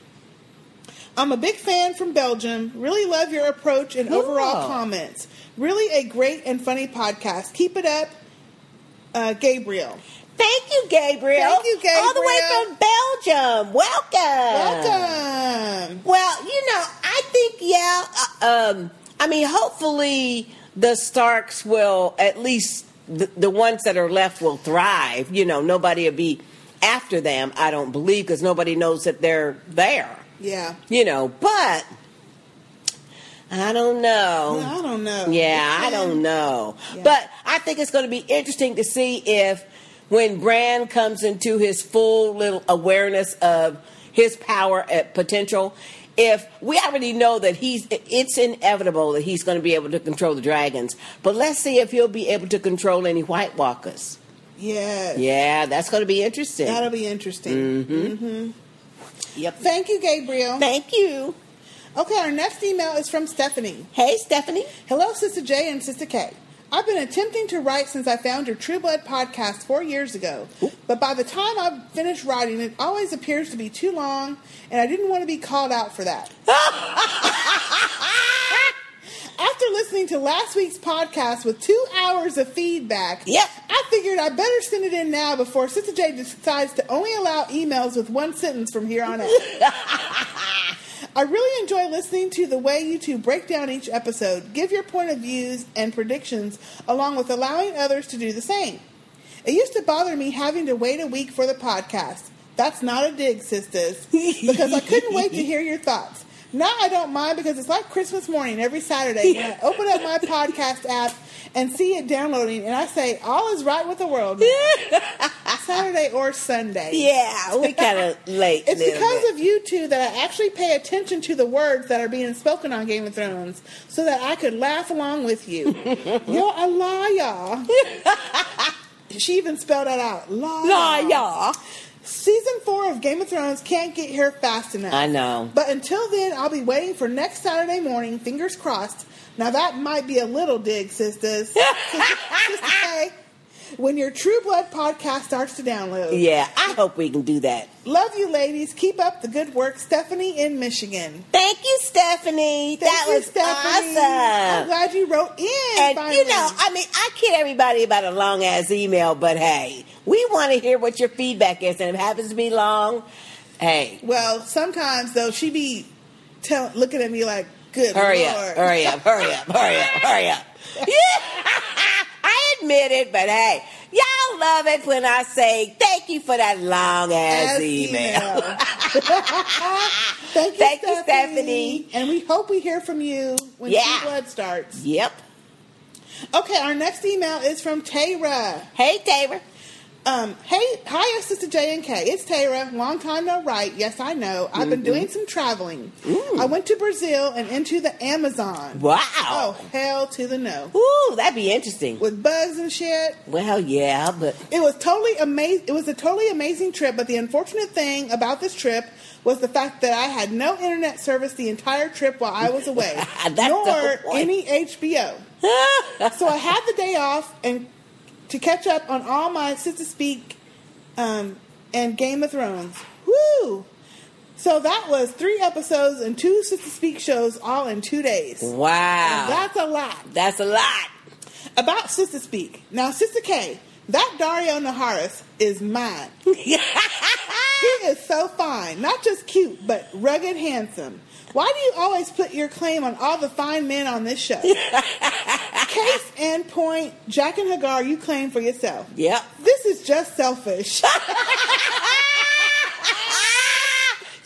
I'm a big fan from Belgium. Really love your approach and overall comments. Really a great and funny podcast. Keep it up, uh, Gabriel. Thank you, Gabriel. Thank you, Gabriel. All the way from Belgium. Welcome. Welcome. Well, you know, I think yeah. uh, Um, I mean, hopefully the Starks will at least the, the ones that are left will thrive. You know, nobody will be after them. I don't believe because nobody knows that they're there. Yeah. You know, but I don't know. I don't know. Yeah, I don't know. Yeah. But I think it's going to be interesting to see if when Bran comes into his full little awareness of his power at potential, if we already know that he's it's inevitable that he's going to be able to control the dragons. But let's see if he'll be able to control any White Walkers. Yes. Yeah, that's going to be interesting. That'll be interesting. Mhm. hmm Yep. Thank you, Gabriel. Thank you. Okay, our next email is from Stephanie. Hey, Stephanie. Hello, Sister J and Sister K. I've been attempting to write since I found your True Blood podcast four years ago, but by the time I've finished writing, it always appears to be too long, and I didn't want to be called out for that. After listening to last week's podcast with two hours of feedback, Yep. I figured I better send it in now before Sister J decides to only allow emails with one sentence from here on out. I really enjoy listening to the way you two break down each episode, give your point of views and predictions, along with allowing others to do the same. It used to bother me having to wait a week for the podcast. That's not a dig, sisters, because I couldn't wait to hear your thoughts. Now I don't mind because it's like Christmas morning every Saturday when I open up my podcast app and see it downloading, and I say, All is right with the world. now." Saturday or Sunday. Yeah, we kind of late. It's because bit. of you two that I actually pay attention to the words that are being spoken on Game of Thrones so that I could laugh along with you. You're a liar. she even spelled that out. Liar. Liar. Season four of Game of Thrones can't get here fast enough. I know. But until then, I'll be waiting for next Saturday morning, fingers crossed. Now that might be a little dig, sisters. Sister, Sister K, when your True Blood podcast starts to download. Yeah, I hope we can do that. Love you, ladies. Keep up the good work. Stephanie in Michigan. Thank you, Stephanie. Thank that you, was Stephanie. I'm glad you wrote in. And finally. you know, I mean, I kid everybody about a long ass email, but hey, we want to hear what your feedback is, and if it happens to be long, hey, well, sometimes though she be tell, looking at me like, "Good hurry Lord. up, hurry up, hurry up, hurry up, hurry up. Yeah, I admit it, but hey, y'all love it when I say thank you for that long ass As email. Thank you, Thank you, Stephanie. Stephanie. And we hope we hear from you when Yeah. Blood starts. Yep. Okay, our next email is from Tara. Hey, Tara. Um, hey, hi, Sister J and K. It's Tara. Long time no write. Yes, I know. I've been Mhm. doing some traveling. I went to Brazil and into the Amazon. Wow. Oh, hell to the no. Ooh, that'd be interesting. With bugs and shit. Well, yeah, but It was totally amazing. It was a totally amazing trip, but the unfortunate thing about this trip was the fact that I had no internet service the entire trip while I was away, That's nor any HBO. so I had the day off and to catch up on all my Sistah Speak um, and Game of Thrones. Woo! So that was three episodes and two Sistah Speak shows all in two days. Wow. That's a lot. That's a lot. About Sistah Speak. Now, Sister K, that Daario Naharis is mine. he is so fine. Not just cute, but rugged handsome. Why do you always put your claim on all the fine men on this show? Case and point, Jaqen H'ghar, you claim for yourself. Yep. This is just selfish.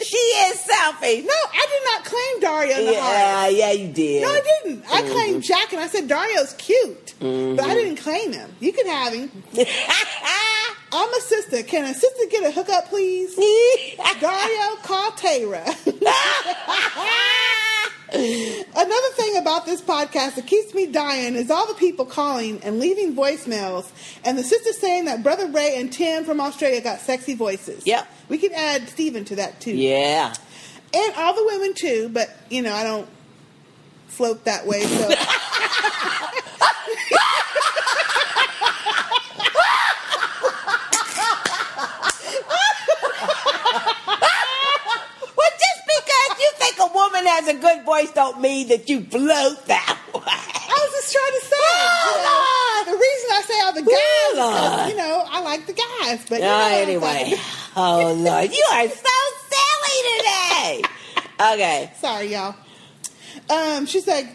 She is selfish. No, I did not claim Daario Naharis. Yeah, yeah, you did. No, I didn't. I mm-hmm. claimed Jack and I said Daario's cute, but I mm-hmm. didn't claim him. You can have him. I'm a sister. Can a sister get a hookup, please? Daario, call. Another thing about this podcast that keeps me dying is all the people calling and leaving voicemails, and the sister saying that Brother Ray and Tim from Australia got sexy voices. Yep. We could add Stephen to that too. Yeah. And all the women too, but you know, I don't float that way, so Well, just because you think a woman has a good voice don't mean that you float that way. I was just trying to say. you know, the reason I say all the guys, Lord. you know, I like the guys, but you Oh, know anyway. Oh, Lord. You are so silly today. Okay. Sorry, y'all. Um, she's like,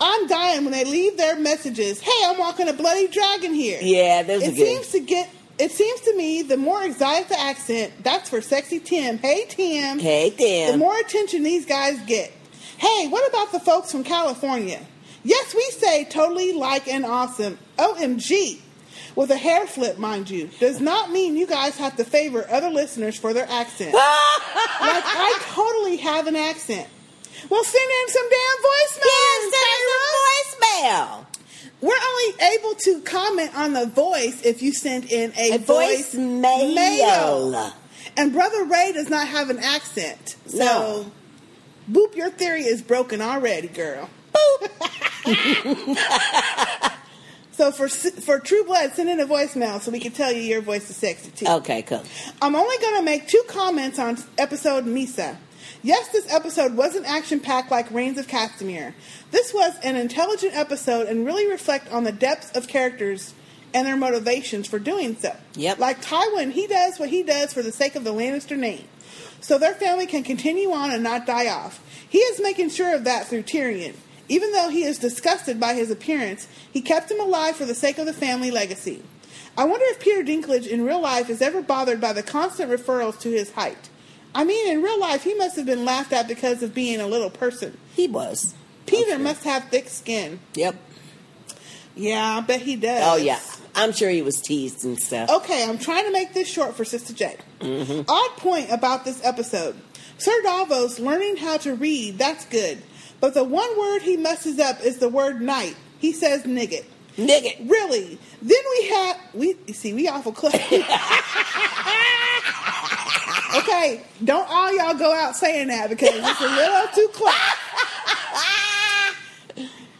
I'm dying when they leave their messages. Hey, I'm walking a bloody dragon here. Yeah, those are it good. seems to get. It seems to me the more exotic the accent, that's for sexy Tim. Hey Tim. Hey, Tim. The more attention these guys get. Hey, what about the folks from California? Yes, we say totally like and awesome. OMG. With a hair flip, mind you, does not mean you guys have to favor other listeners for their accent. like I totally have an accent. Well, send in some damn voicemails. Voicemail. We're only able to comment on the voice if you send in a, A voice voicemail. mail. And Brother Ray does not have an accent. So, No. boop, your theory is broken already, girl. Boop. so for for True Blood, send in a voicemail so we can tell you your voice is sexy too. Okay, cool. I'm only going to make two comments on episode Mhysa. Yes, this episode wasn't action packed like Rains of Castamere. This was an intelligent episode and really reflect on the depths of characters and their motivations for doing so. Yep. Like Tywin, he does what he does for the sake of the Lannister name, so their family can continue on and not die off. He is making sure of that through Tyrion. Even though he is disgusted by his appearance, he kept him alive for the sake of the family legacy. I wonder if Peter Dinklage in real life is ever bothered by the constant referrals to his height. I mean, in real life, he must have been laughed at because of being a little person. He was. Peter must have thick skin. Yep. Yeah, I bet he does. Oh, yeah. I'm sure he was teased and stuff. Okay, I'm trying to make this short for Sister J. Mm-hmm. Odd point about this episode. Sir Davos learning how to read, that's good. But the one word he messes up is the word night. He says nigget. Nigget. Really? Then we have we see we awful close. okay, don't all y'all go out saying that because it's a little too close.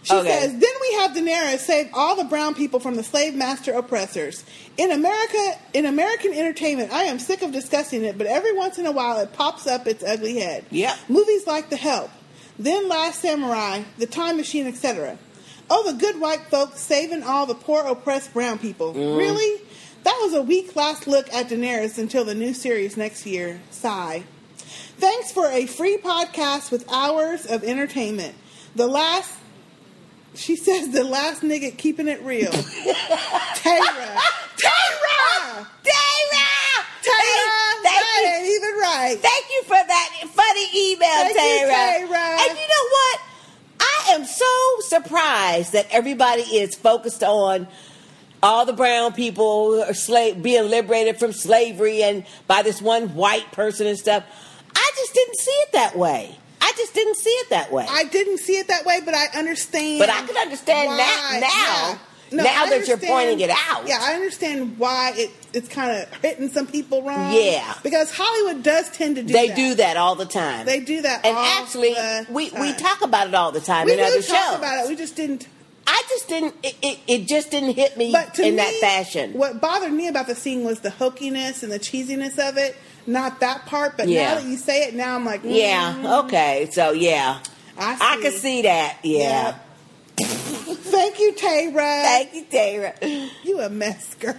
She Okay. says, then we have Daenerys save all the brown people from the slave master oppressors. In America, in American entertainment, I am sick of discussing it, but every once in a while it pops up its ugly head. Yeah. Movies like The Help, then Last Samurai, The Time Machine, etc. Oh, the good white folks saving all the poor oppressed brown people. Mm. Really? That was a weak last look at Daenerys until the new series next year. Sigh. Thanks for a free podcast with hours of entertainment. The last, she says, the last nigga keeping it real. Tara. Tara! Tara! Tara! Thank that you. ain't even right. Thank you for that funny email, Thank you, Tara. Tara. And you know what? I am so surprised that everybody is focused on all the brown people are slave, being liberated from slavery and by this one white person and stuff. I just didn't see it that way. I just didn't see it that way. I didn't see it that way, but I understand. But I can understand why- that now. yeah. No, now I that you're pointing it out. Yeah, I understand why it, it's kind of hitting some people wrong. Yeah. because Hollywood does tend to do they that. do that all the time. They do that, and all actually, we we talk about it all the time We in other talk shows. about it. We just didn't. I just didn't. It, it, it just didn't hit me But in me, that fashion. What bothered me about the scene was the hokiness and the cheesiness of it, not that part. But Yeah. now that you say it, now I'm like, mm, Yeah. Okay. So yeah, I, I see. can see that. Yeah. Thank you, Tara. Thank you, Tara. You a mess, girl.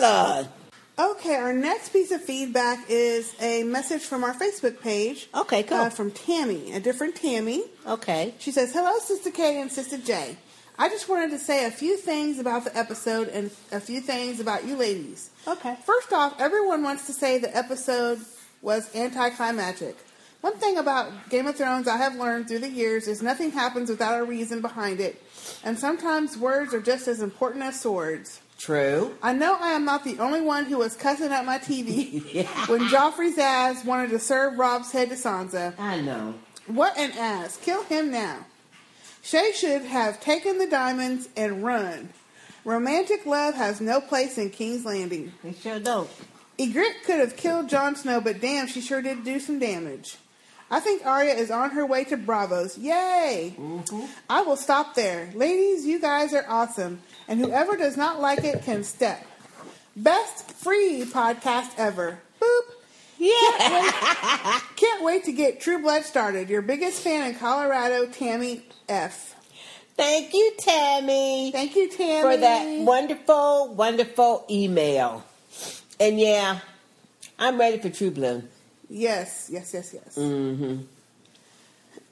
Lord. Okay, our next piece of feedback is a message from our Facebook page. Okay, cool. Uh, from Tammy, a different Tammy. Okay. She says, Hello, Sister K and Sister J. I just wanted to say a few things about the episode and a few things about you ladies. Okay. First off, everyone wants to say the episode was anticlimactic. One thing about Game of Thrones I have learned through the years is nothing happens without a reason behind it, and sometimes words are just as important as swords. True. I know I am not the only one who was cussing at my TV when Joffrey's ass wanted to serve Robb's head to Sansa. I know. What an ass. Kill him now. Shae should have taken the diamonds and run. Romantic love has no place in King's Landing. They sure don't. Ygritte could have killed Jon Snow, but damn, she sure did do some damage. I think Arya is on her way to Braavos. Yay! Mm-hmm. I will stop there. Ladies, you guys are awesome. And whoever does not like it can step. Best free podcast ever. Boop. Can't wait, can't wait to get True Blood started. Your biggest fan in Colorado, Tammy F. Thank you, Tammy. Thank you, Tammy. for that wonderful, wonderful email. And yeah, I'm ready for True Blood. Yes, yes, yes, yes. Mm-hmm.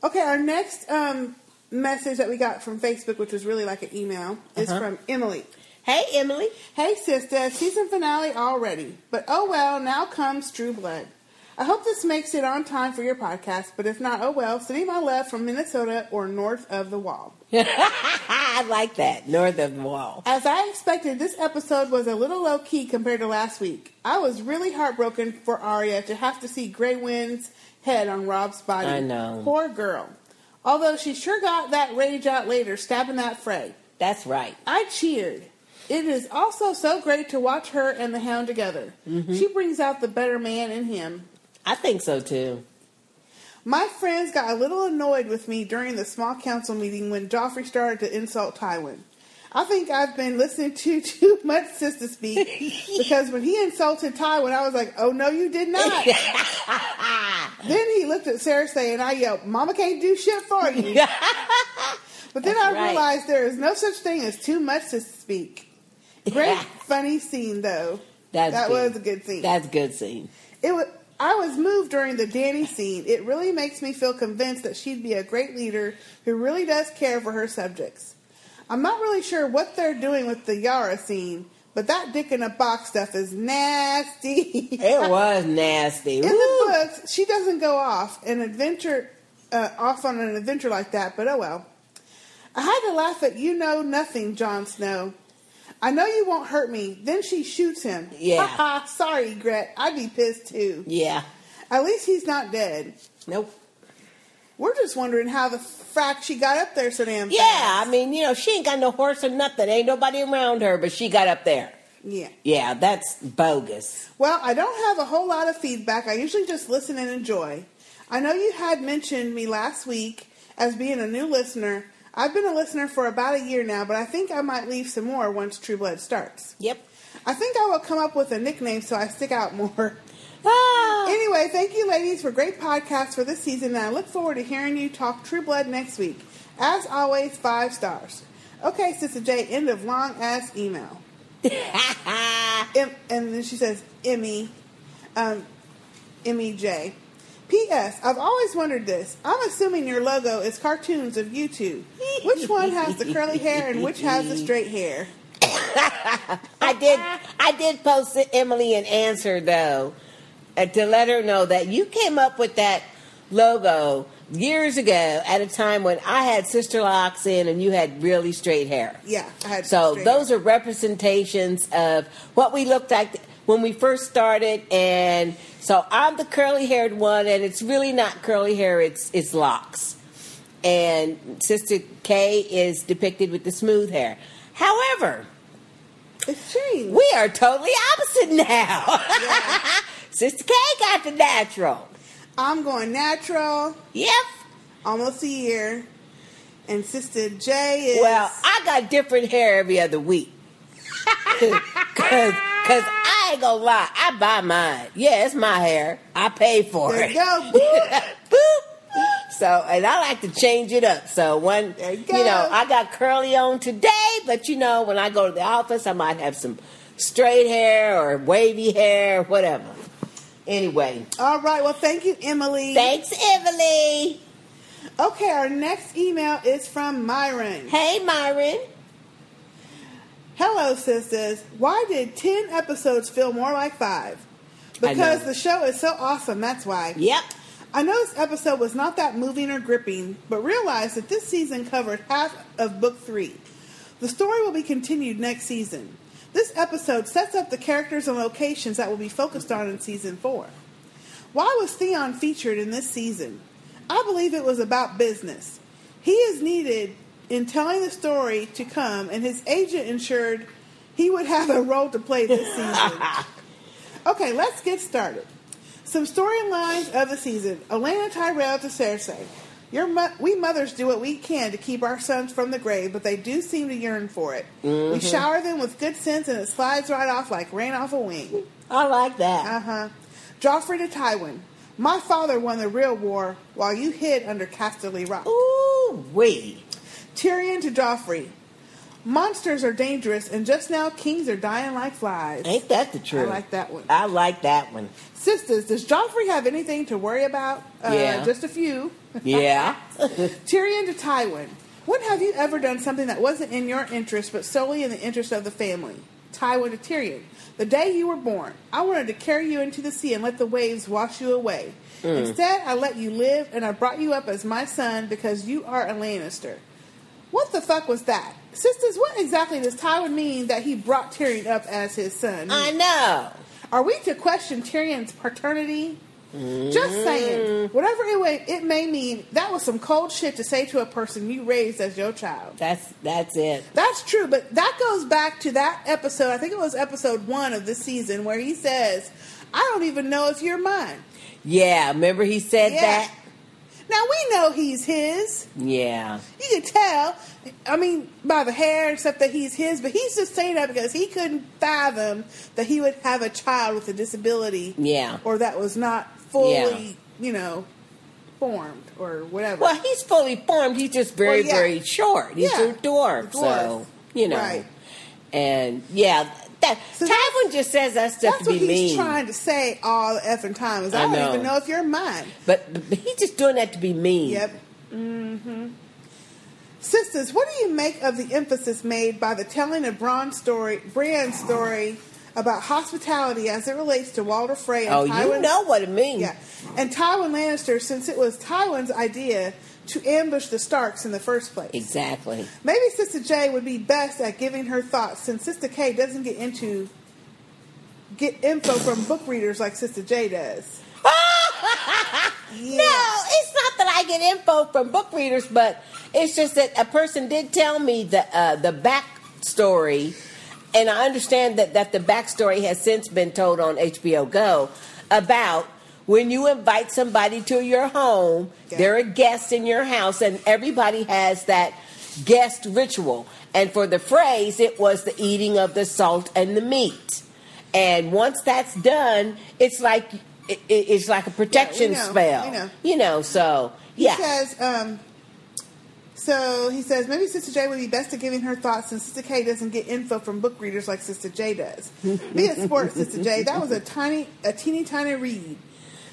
Okay, our next um, message that we got from Facebook, which was really like an email, is Uh-huh. from Emily. Hey, Emily. Hey, sister, season finale already. But oh well, now comes True Blood. I hope this makes it on time for your podcast, but if not, oh well, sending my love from Minnesota or north of the wall. I like that. North of the wall. As I expected, this episode was a little low key compared to last week. I was really heartbroken for Arya to have to see Grey Wind's head on Robb's body. I know. Poor girl. Although she sure got that rage out later, stabbing that Frey. That's right. I cheered. It is also so great to watch her and the Hound together. Mhm. She brings out the better man in him. I think so too. My friends got a little annoyed with me during the small council meeting when Joffrey started to insult Tywin. I think I've been listening to too much Sistah Speak because when he insulted Tywin, I was like, oh no, you did not. then he looked at Cersei and I yelled, Mama can't do shit for you. but then That's I right. realized there is no such thing as too much to speak. Great, funny scene though. That's that good. was a good scene. That's a good scene. It was. I was moved during the Dany scene. It really makes me feel convinced that she'd be a great leader who really does care for her subjects. I'm not really sure what they're doing with the Yara scene, but that dick in a box stuff is nasty. It was nasty. In Woo. the books, she doesn't go off an adventure, uh, off on an adventure like that. But oh well. I had to laugh at you know nothing, Jon Snow. I know you won't hurt me. Then she shoots him. Yeah. Ha ha. Sorry, Gret. I'd be pissed too. Yeah. At least he's not dead. Nope. We're just wondering how the frack she got up there so damn Yeah. I mean, you know, she ain't got no horse or nothing. Ain't nobody around her, but she got up there. Yeah. Yeah, that's bogus. Well, I don't have a whole lot of feedback. I usually just listen and enjoy. I know you had mentioned me last week as being a new listener. I've been a listener for about a year now, but I think I might leave some more once True Blood starts. Yep. I think I will come up with a nickname so I stick out more. Ah. Anyway, thank you, ladies, for great podcasts for this season, and I look forward to hearing you talk True Blood next week. As always, five stars. Okay, Sister J, end of long ass email. em, and then she says, Emmy, um, Emmy J. P.S. I've always wondered this. I'm assuming your logo is cartoons of you two. Which one has the curly hair and which has the straight hair? I did. I did post to Emily an answer though, uh, to let her know that you came up with that logo years ago at a time when I had sister locks in and you had really straight hair. Yeah, I had So those are representations of what we looked like when we first started, and so I'm the curly haired one, and it's really not curly hair; it's it's locks. And Sister K is depicted with the smooth hair. However, It's changed. we are totally opposite now. Sister K got the natural. I'm going natural, Yep. almost a year, and Sister J is Well, I got different hair every other week. Cause, Cause I ain't gonna lie, I buy mine. Yeah, it's my hair. I pay for There it. you go. Boop. So, and I like to change it up. So one, you you, know, I got curly on today, but you know, when I go to the office, I might have some straight hair or wavy hair or whatever. Anyway, All right. Well, thank you, Emily. thanks, Emily. Okay, our next email is from Myron. Hey, Myron. Hello, sisters. Why did 10 episodes feel more like five? Because the show is so awesome, that's why. Yep. I know this episode was not that moving or gripping, but realize that this season covered half of book three. The story will be continued next season. This episode sets up the characters and locations that will be focused on in season four. Why was Theon featured in this season? I believe it was about business. He is needed in telling the story to come, and his agent ensured he would have a role to play this season. Okay, let's get started. Some storylines of the season. Olenna Tyrell to Cersei. Your mo- we mothers do what we can to keep our sons from the grave, but they do seem to yearn for it. We shower them with good sense, and it slides right off like rain off a wing. I like that. Uh huh. Joffrey to Tywin. My father won the real war while you hid under Casterly Rock. Ooh, wee. Tyrion to Joffrey. Monsters are dangerous, and just now kings are dying like flies. Ain't that the truth? I like that one. I like that one. Sisters, does Joffrey have anything to worry about? Uh, Yeah. Just a few. Yeah. Tyrion to Tywin. When have you ever done something that wasn't in your interest but solely in the interest of the family? Tywin to Tyrion. The day you were born, I wanted to carry you into the sea and let the waves wash you away. Instead, I let you live and I brought you up as my son because you are a Lannister. What the fuck was that? Sisters, what exactly does Tywin mean that he brought Tyrion up as his son? I know. Are we to question Tyrion's paternity? Just saying, mm-hmm. whatever it, may- it may mean, that was some cold shit to say to a person you raised as your child. That's that's it. That's true, but that goes back to that episode. I think it was episode one of this season where he says, "I don't even know if you're mine." Yeah, remember he said Yeah. that? Now we know he's his. Yeah. You can tell. I mean, by the hair and stuff that he's his, but he's just saying that because he couldn't fathom that he would have a child with a disability. Yeah. Or that was not fully, Yeah. you know, formed or whatever. Well, he's fully formed. He's just very, Well, yeah. very short. He's Yeah. a dwarf, Dwarf. so you know. Right. And yeah, that So Tywin just says that stuff That's to what he's mean. trying to say all the effing time. Is I, I don't know. even know if you're mine. But, but he's just doing that to be mean. Yep. Mm-hmm. Sisters, what do you make of the emphasis made by the telling of Bran's story, Brienne's story about hospitality as it relates to Walder Frey and Oh, you know what it means. Yeah, and Tywin Lannister, since it was Tywin's idea to ambush the Starks in the first place. Exactly. Maybe Sister J would be best at giving her thoughts, since Sister K doesn't get into get info from book readers like Sister J does. Yeah. No, it's not that I get info from book readers, but it's just that a person did tell me the uh, the backstory, and I understand that that the backstory has since been told on HBO Go about when you invite somebody to your home, Yeah. they're a guest in your house, and everybody has that guest ritual. And for the phrase, it was the eating of the salt and the meat. And once that's done, it's like it, it- it's like a protection know, spell. know. You know, so He says, um, so he says, maybe Sister J would be best at giving her thoughts since Sister K doesn't get info from book readers like Sister J does. Be a sport, Sister J. That was a tiny, a teeny tiny read.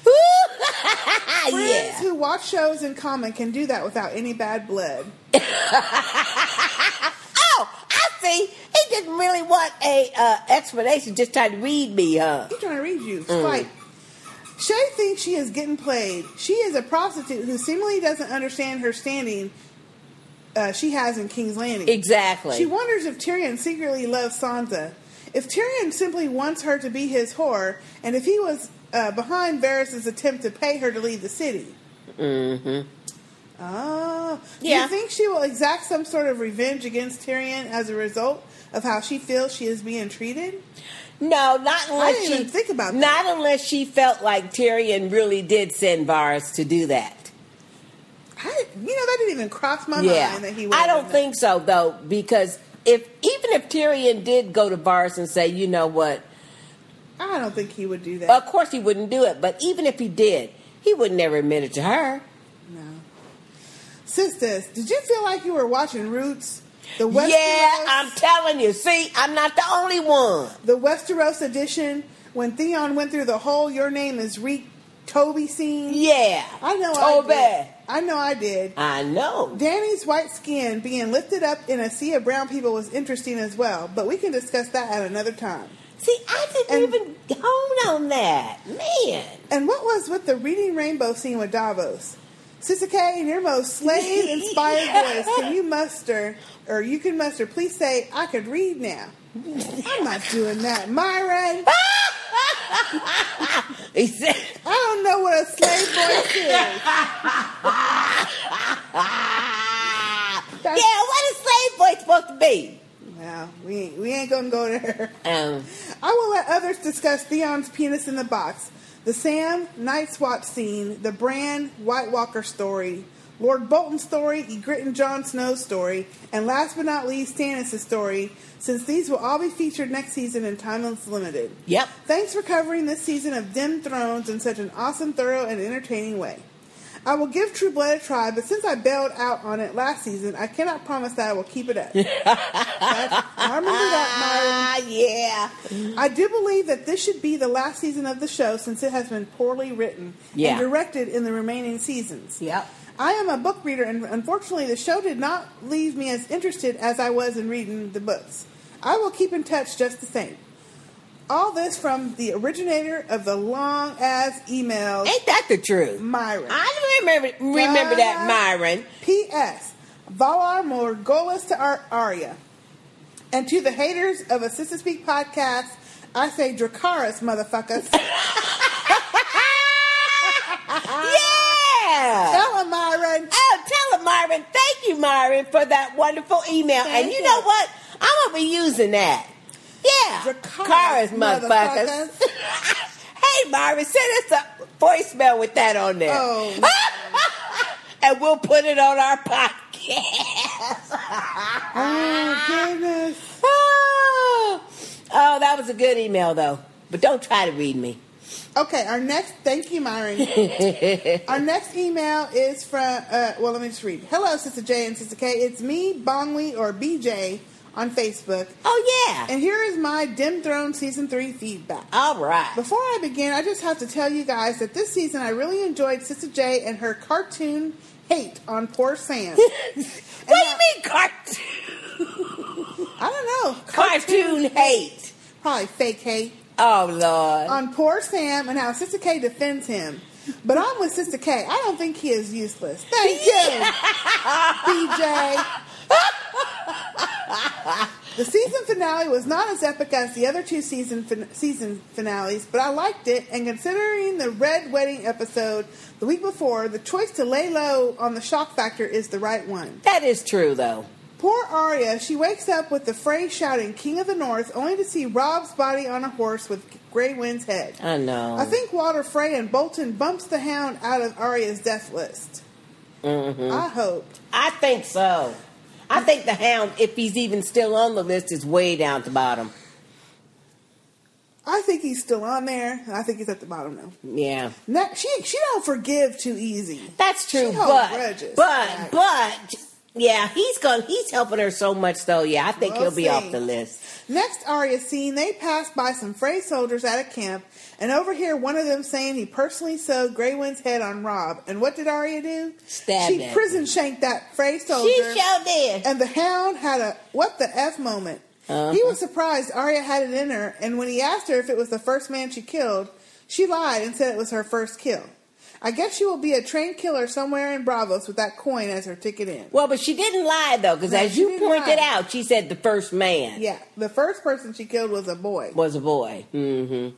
Friends yeah. who watch shows in common can do that without any bad blood. Oh, I see. He didn't really want a uh, explanation. Just tried to read me, huh? He's trying to read you. Mm. Spite. Shae thinks she is getting played. She is a prostitute who seemingly doesn't understand her standing uh, she has in King's Landing. Exactly. She wonders if Tyrion secretly loves Sansa. If Tyrion simply wants her to be his whore, and if he was uh, behind Varys' attempt to pay her to leave the city. Mm-hmm. Oh. Do you think she will exact some sort of revenge against Tyrion as a result of how she feels she is being treated? No, not unless didn't she even think about that. Not unless she felt like Tyrion really did send Varys to do that. I, you know, that didn't even cross my yeah, mind that he would. I don't done think so though, because if even if Tyrion did go to Varys and say, you know what, that. I don't think he would do that. of course he wouldn't do it, but even if he did, he would never admit it to her. no. Sisters, did you feel like you were watching Roots? The Westeros, Yeah, I'm telling you. See, I'm not the only one. the Westeros edition when Theon went through the whole "Your name is Reek" Toby scene. Yeah, I know. Toby. I did. I know. I did. I know. Dany's white skin being lifted up in a sea of brown people was interesting as well, but we can discuss that at another time. See, I didn't And- even hone on that, man. And what was with the reading rainbow scene with Davos? Sister K, in your most slave-inspired voice, can you muster, or you can muster, please say, I could read now. I'm not doing that. Myron, He said, I don't know what a slave voice is. "Yeah, what is a slave boy supposed to be?" Well, we ain't, we ain't gonna go there. Um, I will let others discuss Theon's penis in the box, the Sam Night Swap scene, the Bran White Walker story, Lord Bolton's story, Ygritte and Jon Snow's story, and last but not least, Stannis' story, since these will all be featured next season in Timeless Limited. Yep. Thanks for covering this season of Dim Thrones in such an awesome, thorough, and entertaining way. I will give True Blood a try, but since I bailed out on it last season, I cannot promise that I will keep it up. I remember that, Myron. ah, yeah. I do believe that this should be the last season of the show since it has been poorly written Yeah. and directed in the remaining seasons. Yep. I am a book reader, and unfortunately, the show did not leave me as interested as I was in reading the books. I will keep in touch just the same. All this from the originator of the long ass emails, Ain't that the truth? Myron. I remember remember that, Myron. P.S. Valar Morghulis to Ar- Arya. And to the haters of a Sistah Speak podcast, I say Dracarys, motherfuckers. Yeah. Tell him, Myron. Oh, tell him, Myron. Thank you, Myron, for that wonderful email. Thank and you you. know what? I'm gonna be using that. Yeah, Cars, motherfuckers. hey, Myron, send us a voicemail with that on there. Oh, and we'll put it on our podcast. oh goodness. oh, oh, that was a good email, though. But don't try to read me. Okay, our next, thank you, Myron. our next email is from, uh, well, let me just read. Hello, Sister J and Sister K. It's me, Bongli, or BJ, on Facebook. Oh, yeah. And here is my Dim Throne Season 3 feedback. All right. Before I begin, I just have to tell you guys that this season I really enjoyed Sister J and her cartoon hate on poor Sam. what do you mean, cartoon? I don't know. Cartoon hate. Probably fake hate. Oh, Lord. On poor Sam and how Sister K defends him. But I'm with Sister K. I don't think he is useless. Thank you, BJ. The season finale was not as epic as the other two season fin- season finales, but I liked it. And considering the Red Wedding episode the week before, the choice to lay low on the shock factor is the right one. That is true, though. Poor Arya, she wakes up with the Frey shouting "King of the North," only to see Robb's body on a horse with Grey Wind's head. I know. I think Walder Frey and Bolton bumps the Hound out of Arya's death list. Mm-hmm. I hoped. I think so. I think the hound, if he's even still on the list, is way down at the bottom. I think he's still on there. I think he's at the bottom now. Yeah, she she don't forgive too easy. that's true. She But grudges. but but yeah, he's going. He's helping her so much, though. Yeah, I think We'll he'll be see. off the list. Next Arya scene, they pass by some Frey soldiers at a camp and overhear one of them saying he personally sewed Grey Wind's head on Robb. And what did Arya do? Stabbed She prison shanked that Frey soldier. She sure did. And the hound had a what the F moment. Uh-huh. He was surprised Arya had it in her, and when he asked her if it was the first man she killed, She lied and said it was her first kill. I guess she will be a train killer somewhere in Braavos with that coin as her ticket in. Well, but she didn't lie though, because No, as you pointed lie. out, she said the first man Yeah, the first person she killed was a boy. was a boy. Mm-hmm.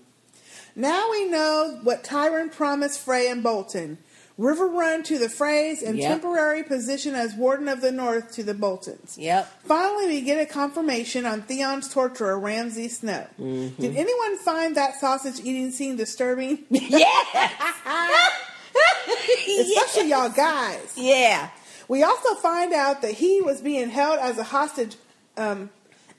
Now we know what Tyron promised Frey and Bolton. Riverrun to the Freys and Yep. temporary position as Warden of the North to the Boltons. Yep. Finally, we get a confirmation on Theon's torturer, Ramsay Snow. Mm-hmm. Did anyone find that sausage eating scene disturbing? Yes. Especially y'all guys. Yeah. We also find out that he was being held as a hostage, um,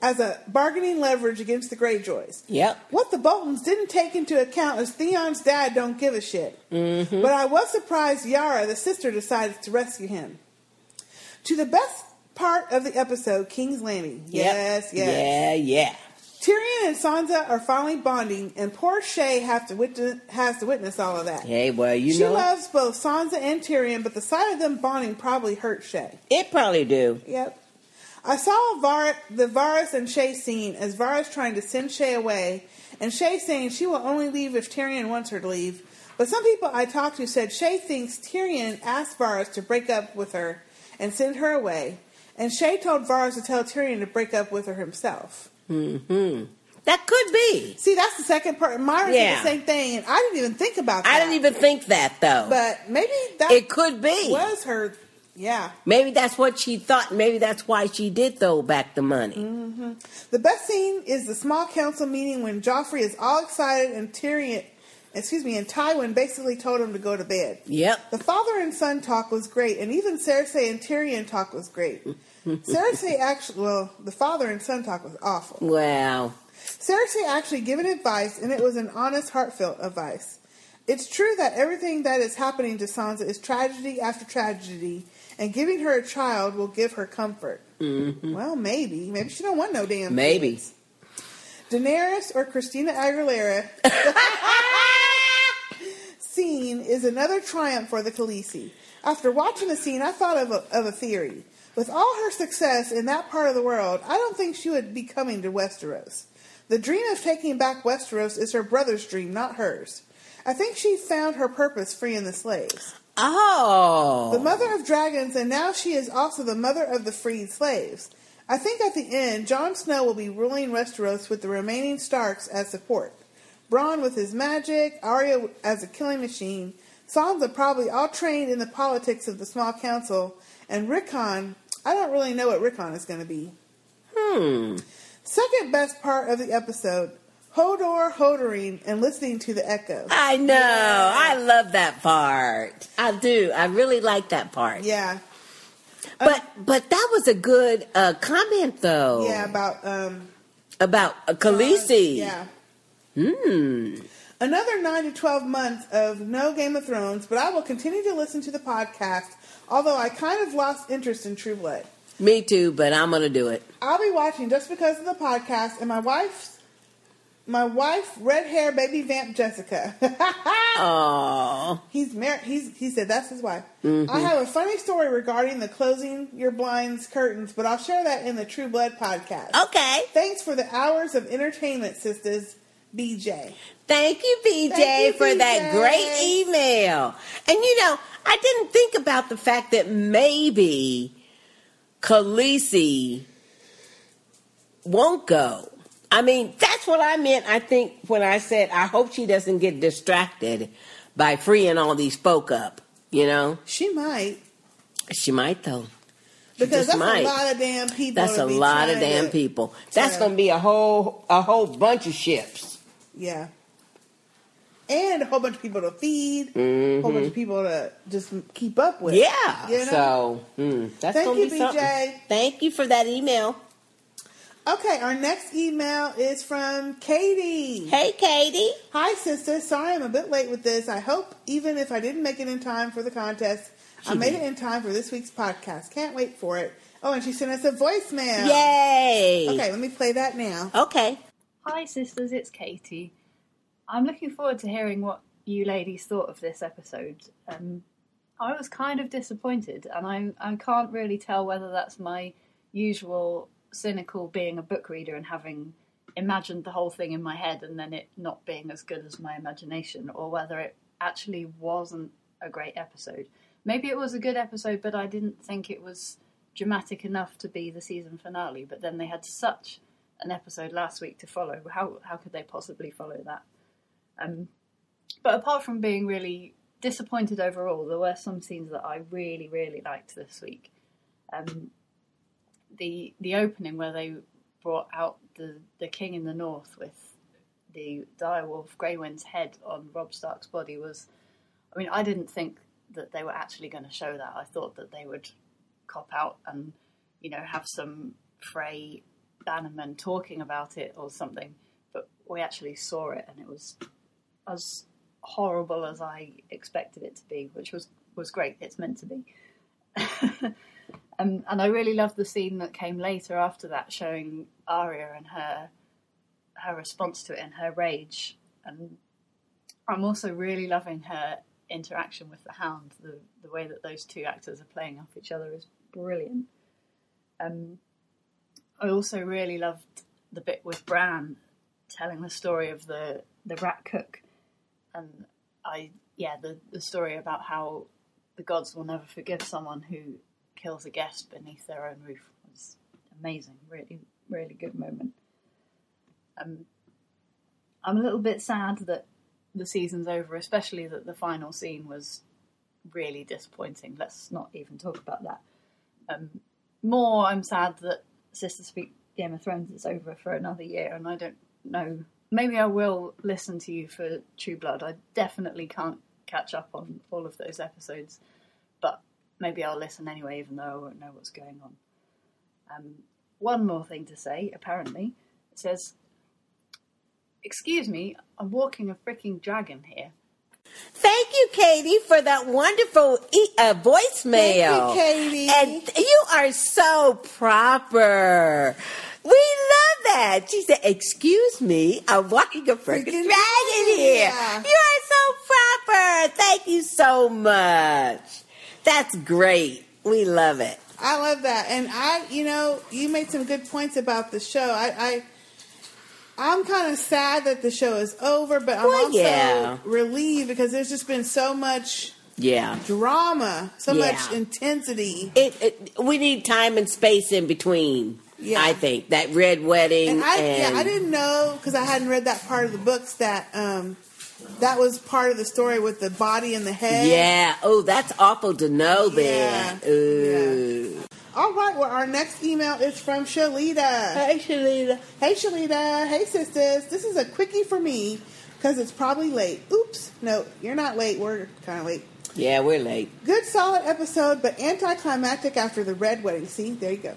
as a bargaining leverage against the Greyjoys. Yep. What the Boltons didn't take into account is Theon's dad don't give a shit. Mm-hmm. But I was surprised Yara, the sister, decided to rescue him. To the best part of the episode, King's Landing. Yes, Yep. yes. Yeah, yeah. Tyrion and Sansa are finally bonding, and poor Shae have to witness, has to witness all of that. Hey, well, you she know, loves both Sansa and Tyrion, but the sight of them bonding probably hurt Shae. it probably do. Yep. I saw Var- the Varys and Shae scene as Varys trying to send Shae away, and Shae saying she will only leave if Tyrion wants her to leave. But some people I talked to said Shae thinks Tyrion asked Varys to break up with her and send her away, and Shae told Varys to tell Tyrion to break up with her himself. Mm-hmm. That could be. See, that's the second part. Myra Yeah. said the same thing, and I didn't even think about that. I didn't even think that though. But maybe that it could be. was her. Yeah. Maybe that's what she thought. Maybe that's why she did throw back the money. hmm The best scene is the small council meeting when Joffrey is all excited and Tyrion, excuse me, and Tywin basically told him to go to bed. Yep. The father and son talk was great, and even Cersei and Tyrion talk was great. Cersei actually, well, the father and son talk was awful. Wow. Cersei actually given advice, and it was an honest, heartfelt advice. It's true that everything that is happening to Sansa is tragedy after tragedy, and giving her a child will give her comfort. Mm-hmm. Well, maybe. Maybe she don't want no damn. Maybe. kids. Daenerys or Christina Aguilera scene is another triumph for the Khaleesi. After watching the scene, I thought of a, of a theory. With all her success in that part of the world, I don't think she would be coming to Westeros. The dream of taking back Westeros is her brother's dream, not hers. I think she found her purpose freeing the slaves. Oh. The mother of dragons, and now she is also the mother of the freed slaves. I think at the end, Jon Snow will be ruling Westeros with the remaining Starks as support. Bronn with his magic, Arya as a killing machine, Sansa probably all trained in the politics of the small council, and Rickon, I don't really know what Rickon is going to be. Hmm. Second best part of the episode, Hodor Hodering and listening to the echo. I know. I love that part. I do. I really like that part. Yeah. But but that was a good uh, comment though. Yeah, about um About uh, Khaleesi. yeah. Hmm. Another 9 to 12 months of no Game of Thrones, but I will continue to listen to the podcast, although I kind of lost interest in True Blood. Me too, but I'm gonna do it. I'll be watching just because of the podcast and my wife's my wife, red hair baby vamp Jessica. Oh. he's married. He's he said that's his wife. Mhm. I have a funny story regarding the closing your blinds curtains, but I'll share that in the True Blood podcast. Okay. Thanks for the hours of entertainment, sisters. BJ. Thank you, BJ, Thank you, for that great email. And you know, I didn't think about the fact that maybe Khaleesi won't go. I mean, that's what I meant, I think, when I said I hope she doesn't get distracted by freeing all these folk up, you know? She might. She might, though. She Because that's might. a lot of damn people. That's a lot of damn to- people. That's going to be a whole a whole bunch of ships. Yeah. And a whole bunch of people to feed, a whole Mhm. bunch of people to just keep up with. Yeah. You know? So hmm, that's Thank gonna you, be something. BJ. Thank you for that email. Okay, our next email is from Katie. Hey, Katie. Hi, sister. Sorry I'm a bit late with this. I hope even if I didn't make it in time for the contest, I made did. it in time for this week's podcast. Can't wait for it. Oh, and she sent us a voicemail. Yay! Okay, let me play that now. Okay. Hi, sisters, it's Katie. I'm looking forward to hearing what you ladies thought of this episode. Um, I was kind of disappointed, and I, I can't really tell whether that's my usual cynical being a book reader and having imagined the whole thing in my head and then it not being as good as my imagination, or whether it actually wasn't a great episode. Maybe it was a good episode, but I didn't think it was dramatic enough to be the season finale. But then they had such an episode last week to follow. How how could they possibly follow that? Um, but apart from being really disappointed overall, there were some scenes that I really really liked this week. Um, the the opening where they brought out the the king in the north with the direwolf Grey Wind's head on Robb Stark's body was. I mean, I didn't think that they were actually going to show that. I thought that they would cop out and you know have some Frey bannermen talking about it or something, but we actually saw it and it was as horrible as I expected it to be, which was was great. It's meant to be. and and I really loved the scene that came later after that, showing Arya and her her response to it and her rage. And I'm also really loving her interaction with the Hound. The the way that those two actors are playing off each other is brilliant. Um, I also really loved the bit with Bran telling the story of the the rat cook, and I yeah the the story about how the gods will never forgive someone who kills a guest beneath their own roof was amazing. Really, really good moment. Um, I'm a little bit sad that the season's over, especially that the final scene was really disappointing. Let's not even talk about that. Um, more, I'm sad that Sistah Speak Game of Thrones is over for another year, and I don't know. Maybe I will listen to you for True Blood. I definitely can't catch up on all of those episodes, but maybe I'll listen anyway, even though I won't know what's going on. Um, one more thing to say, apparently. It says, Excuse me, I'm walking a freaking dragon here. Thank you, Katie, for that wonderful e- uh, voicemail. Thank you, Katie. And you are so proper. She said, "Excuse me, I'm walking a freaking Freaking dragon here." yeah. You are so proper. Thank you so much. That's great. We love it. I love that, and I, you know, you made some good points about the show. I, I I'm kind of sad that the show is over, but I'm Well, also yeah. relieved because there's just been so much Yeah. drama, so Yeah. much intensity. It, it. We need time and space in between. Yeah. I think that red wedding And I, yeah, I didn't know because I hadn't read that part of the books that um, that was part of the story with the body and the head. Yeah. Oh, that's awful to know. Yeah. Then. Ooh. All right. Well, our next email is from Shalita. Hey, Shalita. Hey, Shalita. Hey, sisters. This is a quickie for me because it's probably late. Oops. No, you're not late. We're kind of late. Yeah, we're late. Good, solid episode, but anticlimactic after the red wedding. See, there you go.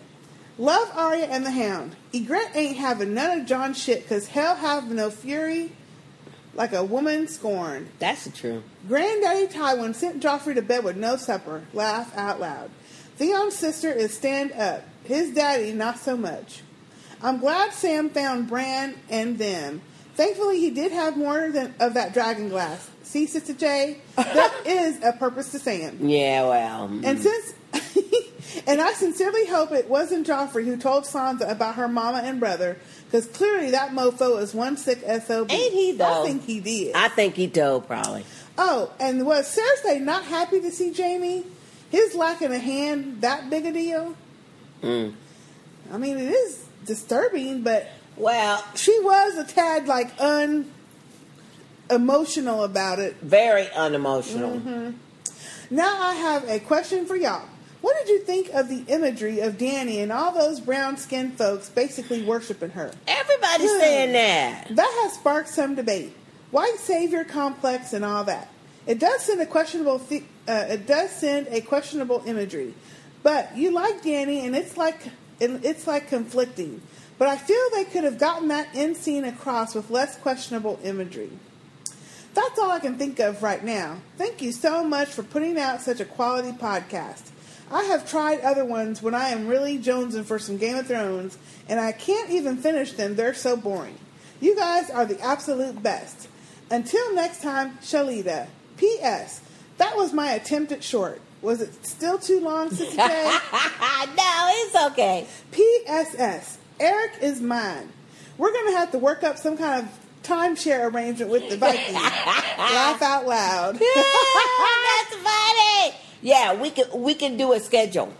Love Arya and the Hound. Ygritte ain't having none of Jon's shit because hell have no fury like a woman scorned. That's true. Granddaddy Tywin sent Joffrey to bed with no supper. Laugh out loud. Theon's sister is stand up. His daddy, not so much. I'm glad Sam found Bran and them. Thankfully, he did have more than of that dragon glass. See, Sister J, that is a purpose to Sam. Yeah, well. mm. And since, and I sincerely hope it wasn't Joffrey who told Sansa about her mama and brother, because clearly that mofo is one sick sob. Ain't he, though? I think he did. I think he told probably. Oh, and was Cersei not happy to see Jaime? His lack lacking a hand that big a deal? Mm. I mean, it is disturbing, but Well, she was a tad like un emotional about it. very unemotional. Mm-hmm. Now I have a question for y'all. What did you think of the imagery of Dany and all those brown skinned folks basically worshiping her? Everybody's Hmm. saying that. That has sparked some debate. White savior complex and all that. It does send a questionable. Th- uh, it does send a questionable imagery, but you like Dany, and it's like it- it's like conflicting. But I feel they could have gotten that end scene across with less questionable imagery. That's all I can think of right now. Thank you so much for putting out such a quality podcast. I have tried other ones when I am really jonesing for some Game of Thrones, and I can't even finish them. They're so boring. You guys are the absolute best. Until next time, Shalita. P.S. That was my attempt at short. Was it still too long, Sister J? no, it's okay. P.S.S. Eric is mine. We're going to have to work up some kind of timeshare arrangement with the Vikings. Laugh out loud. That's funny. Yeah, we can we can do a schedule.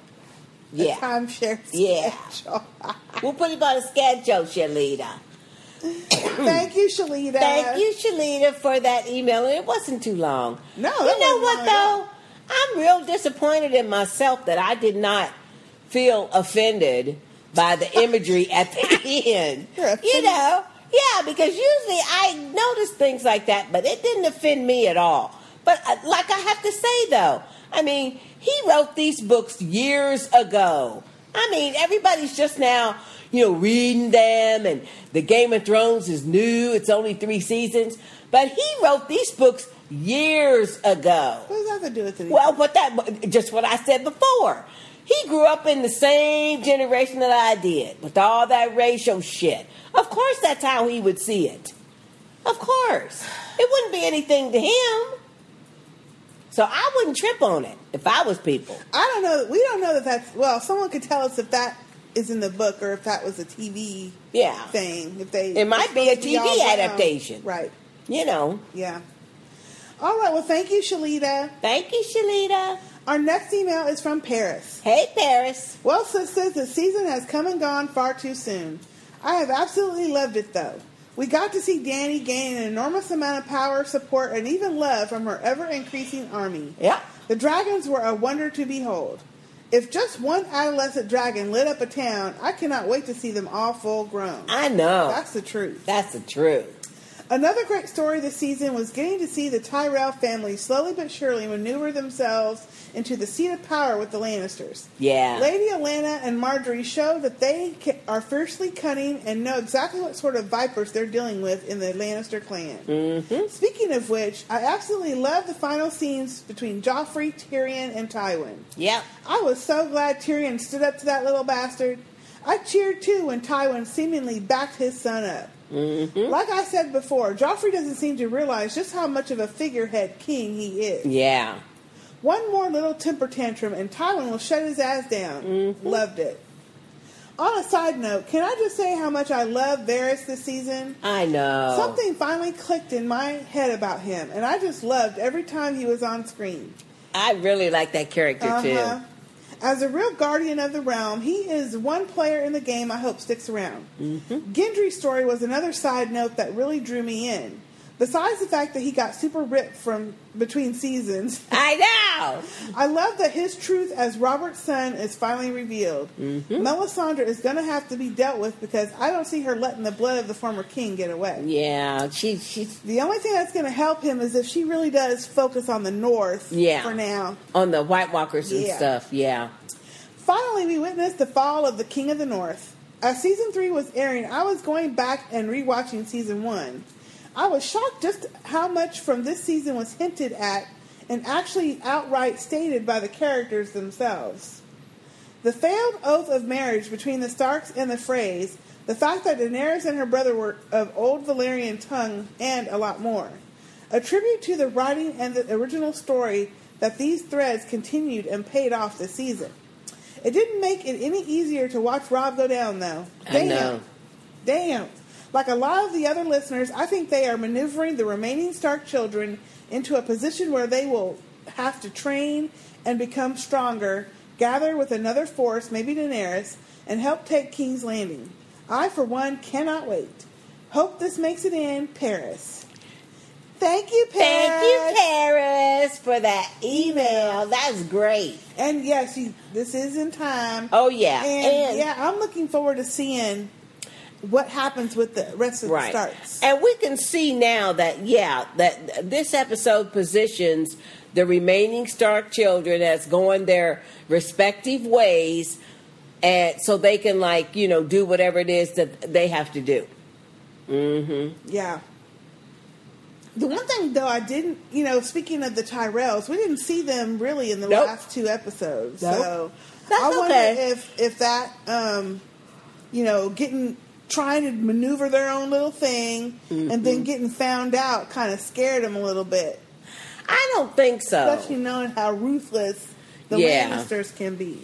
Yeah, timeshare. Yeah, we'll put him on a schedule, Shalita. Thank you, Shalita. Thank you, Shalita, for that email. It wasn't too long. No, you know what long at all. though? I'm real disappointed in myself that I did not feel offended by the imagery at the end. You know, yeah, because usually I notice things like that, but it didn't offend me at all. But uh, like I have to say though, I mean, he wrote these books years ago. I mean, everybody's just now, you know, reading them, and the Game of Thrones is new. It's only three seasons, but he wrote these books years ago. What does that have to do with it? Well, but that just what I said before. He grew up in the same generation that I did, with all that racial shit. Of course, that's how he would see it. Of course, it wouldn't be anything to him. So I wouldn't trip on it if I was people. I don't know. We don't know that that's well. Someone could tell us if that is in the book or if that was a TV Yeah. thing. If they, It might be a it's supposed to TV brown. adaptation. right? You know. Yeah. All right. Well, thank you, Shalita. Thank you, Shalita. Our next email is from Paris. Hey, Paris. Well, sisters, the season has come and gone far too soon. I have absolutely loved it, though. We got to see Dany gain an enormous amount of power, support, and even love from her ever increasing army. Yeah. The dragons were a wonder to behold. If just one adolescent dragon lit up a town, I cannot wait to see them all full grown. I know. That's the truth. That's the truth. Another great story this season was getting to see the Tyrell family slowly but surely maneuver themselves into the seat of power with the Lannisters. Yeah. Lady Olenna and Margaery show that they are fiercely cunning and know exactly what sort of vipers they're dealing with in the Lannister clan. Mm-hmm. Speaking of which, I absolutely love the final scenes between Joffrey, Tyrion, and Tywin. Yep. I was so glad Tyrion stood up to that little bastard. I cheered too when Tywin seemingly backed his son up. Mm-hmm. Like I said before, Joffrey doesn't seem to realize just how much of a figurehead king he is. Yeah. One more little temper tantrum and Tywin will shut his ass down. Mm-hmm. Loved it. On a side note, can I just say how much I love Varys this season? I know. Something finally clicked in my head about him, and I just loved every time he was on screen. I really like that character Uh-huh. too. As a real guardian of the realm, he is one player in the game I hope sticks around. Mm-hmm. Gendry's story was another side note that really drew me in. Besides the fact that he got super ripped from between seasons, I know. I love that his truth as Robert's son is finally revealed. Mm-hmm. Melisandre is going to have to be dealt with because I don't see her letting the blood of the former king get away. Yeah, she she's The only thing that's going to help him is if she really does focus on the North Yeah. for now. on the White Walkers and Yeah. stuff. Yeah. Finally, we witnessed the fall of the King of the North. As season three was airing, I was going back and rewatching season one. I was shocked just how much from this season was hinted at and actually outright stated by the characters themselves. The failed oath of marriage between the Starks and the Freys, the fact that Daenerys and her brother were of old Valyrian tongue, and a lot more. A tribute to the writing and the original story that these threads continued and paid off this season. It didn't make it any easier to watch Robb go down, though. I know. Damn. Like a lot of the other listeners, I think they are maneuvering the remaining Stark children into a position where they will have to train and become stronger, gather with another force, maybe Daenerys, and help take King's Landing. I, for one, cannot wait. Hope this makes it in Paris. Thank you, Paris. Thank you, Paris, for that email. That's great. And yes, you, this is in time. Oh yeah, And, and, yeah, I'm looking forward to seeing what happens with the rest of right. the starts. And we can see now that yeah, that this episode positions the remaining Stark children as going their respective ways, and so they can like you know do whatever it is that they have to do. Mm-hmm. Yeah. The one thing, though, I didn't, you know, speaking of the Tyrells, we didn't see them really in the Nope. last two episodes. Nope. So That's I wonder if if that, um, you know, getting trying to maneuver their own little thing and Mm-hmm. then getting found out kind of scared them a little bit, I don't think so. especially knowing how ruthless the Yeah. Lannisters can be.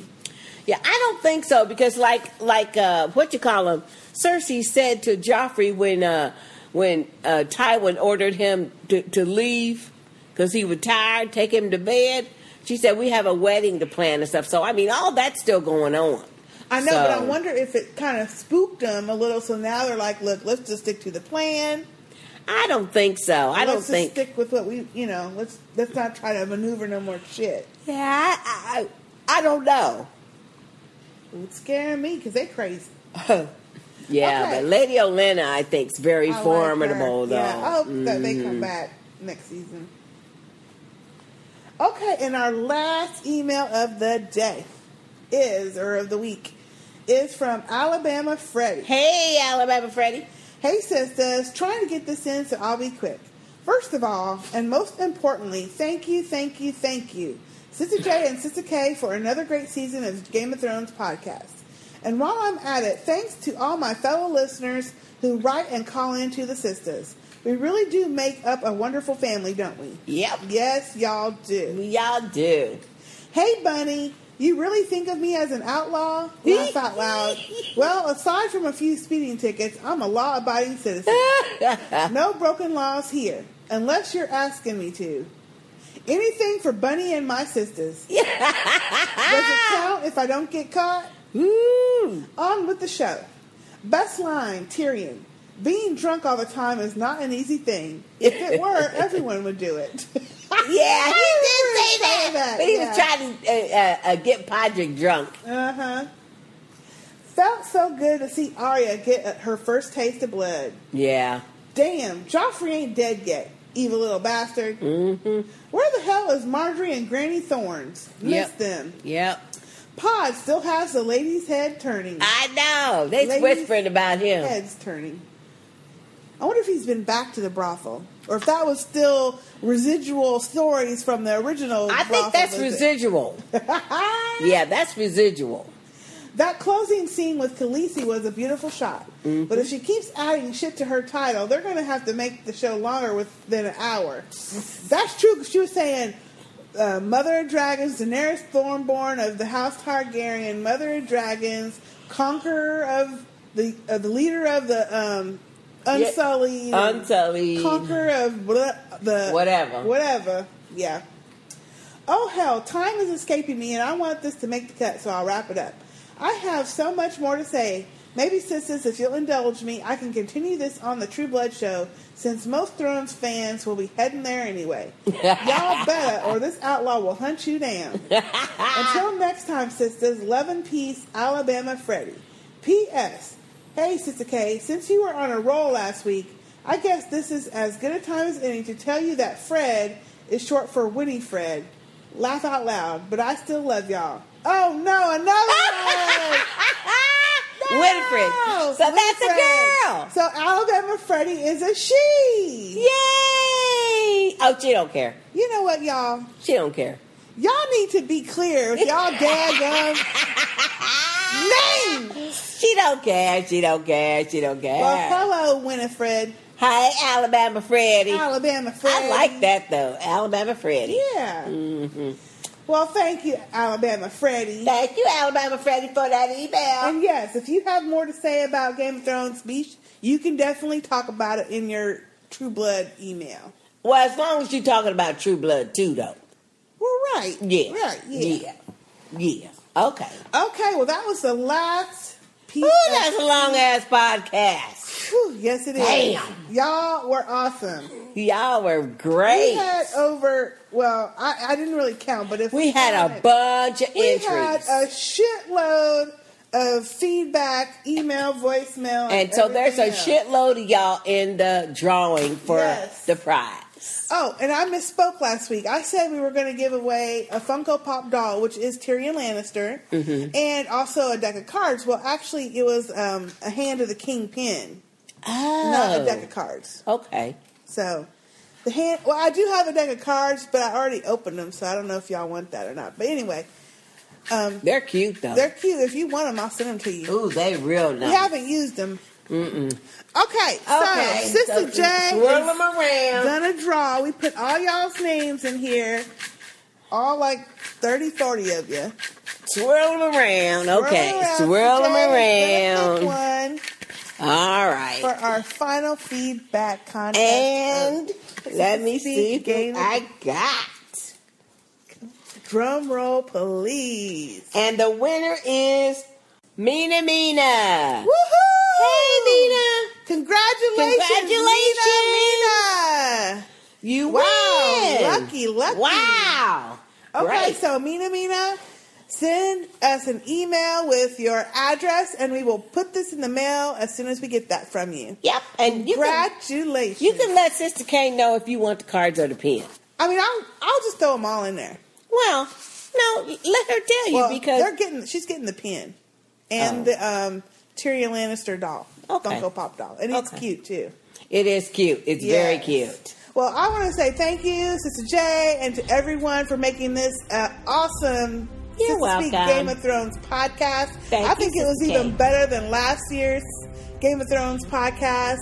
Yeah, I don't think so because like like uh, what you call him, Cersei said to Joffrey when uh, when uh, Tywin ordered him to, to leave because he was tired, take him to bed. She said we have a wedding to plan and stuff. So I mean, all that's still going on. I know, but I wonder if it kind of spooked them a little. So now they're like, "Look, let's just stick to the plan. I don't think so. I don't let's think. just stick with what we, you know. Let's let's not try to maneuver no more shit." Yeah, I I, I don't know. It's scaring me because they crazy. Yeah, Okay. but Lady Olenna, I think, is very I formidable, her. though. Yeah, I hope that they come Mhm. back next season. Okay, and our last email of the day is, or of the week, is from Alabama Freddie. Hey, Alabama Freddie. Hey, sisters. Trying to get this in, so I'll be quick. First of all, and most importantly, thank you, thank you, thank you, Sister J and Sister K, for another great season of Game of Thrones podcast. And while I'm at it, thanks to all my fellow listeners who write and call in to the sisters. We really do make up a wonderful family, don't we? Yep. Yes, y'all do. Y'all do. Hey, Bunny, you really think of me as an outlaw? Laugh out loud. Well, aside from a few speeding tickets, I'm a law abiding citizen. no broken laws here, unless you're asking me to. Anything for Bunny and my sisters. Does it count if I don't get caught? Ooh. On with the show. Best line, Tyrion. Being drunk all the time is not an easy thing. If it were, everyone would do it. Yeah, he did say that. But he was trying to uh, uh, uh, get Podrick drunk. Uh huh. Felt so good to see Arya get her first taste of blood. Yeah. Damn, Joffrey ain't dead yet, evil little bastard. Mm-hmm. Where the hell is Margaery and Granny Thorns? Miss Yep. them. Yep. Pod still has the lady's head turning. I know. They Ladies' whispering about him. Heads turning. I wonder if he's been back to the brothel, or if that was still residual stories from the original. I think that's residual. yeah, that's residual. That closing scene with Khaleesi was a beautiful shot. Mm-hmm. But if she keeps adding shit to her title, they're going to have to make the show longer with, than an hour. That's true she was saying uh, Mother of Dragons, Daenerys Stormborn of the House Targaryen, Mother of Dragons, Conqueror of the uh, the leader of the um, Unsullied, Yeah, Unsullied. Conqueror of blah, the Whatever. whatever. Yeah. Oh hell, time is escaping me, and I want this to make the cut, so I'll wrap it up. I have so much more to say. Maybe, sisters, if you'll indulge me, I can continue this on the True Blood show, since most Thrones fans will be heading there anyway. Y'all better, or this outlaw will hunt you down. Until next time, sisters, love and peace, Alabama Freddie. P.S. Hey, Sister K, since you were on a roll last week, I guess this is as good a time as any to tell you that Fred is short for Winnie Fred. Laugh out loud, but I still love y'all. Oh no, another one! Winifred. So that's a girl. So Alabama Freddie is a she. Yay! Oh, she don't care. You know what, y'all? She don't care. Y'all need to be clear with y'all daggum names. She don't care. She don't care. She don't care. Well, hello, Winifred. Hi, Alabama Freddie. Alabama Freddie. I like that though, Alabama Freddie. Yeah. hmm Well, thank you, Alabama Freddie. Thank you, Alabama Freddie, for that email. And yes, if you have more to say about Game of Thrones speech, you can definitely talk about it in your True Blood email. Well, as long as you're talking about True Blood too, though. Well, right. Yeah. Right. Yeah. Yeah. Yeah. Okay. Okay. Well, that was the last piece. Ooh, that's a long ass podcast. Whew, yes, it is. Damn. Y'all were awesome. Y'all were great. We had over. Well, I, I didn't really count, but if We had a bunch of we entries. had a shitload of feedback, email, voicemail, and so there's a else. shitload of y'all in the drawing for Yes. the prize. Oh, and I misspoke last week. I said we were going to give away a Funko Pop doll, which is Tyrion Lannister, Mm-hmm. and also a deck of cards. Well, actually, it was um, a Hand of the King pin, not a deck of cards. Oh, Okay. So the hand. Well, I do have a deck of cards, but I already opened them, so I don't know if y'all want that or not. But anyway, um, They're cute though. they're cute. If you want them, I'll send them to you. Ooh, they real nice. We haven't used them. Mm-mm. Okay, so Okay, Sister so J swirl them around. gonna draw. We put all y'all's names in here, all like 30, 40 of you. Swirl them around. Okay, swirl them around. One All right. for our final feedback contest. And let me see Game I got. Drum roll, please. And the winner is Mina Mina. Woohoo! Hey, Mina. Congratulations, Congratulations. Mina, Mina. You Wow, win. lucky, lucky. Wow. Okay, Great. so Mina Mina, send us an email with your address, and we will put this in the mail as soon as we get that from you. Yep. And you can, Congratulations. you can let Sister K know if you want the cards or the pen. I mean, I'll I'll just throw them all in there. Well, no, let her tell you Well, because they're getting. She's getting the pin and Oh. the um, Tyrion Lannister doll, Okay. Funko Pop doll, and it's Okay. cute too. it is cute. It's very cute. Well, I want to say thank you, Sister J, and to everyone for making this uh, awesome You're Sistah Speak. Game of Thrones podcast. Thank I you, think it was Sister even K. better than last year's Game of Thrones podcast.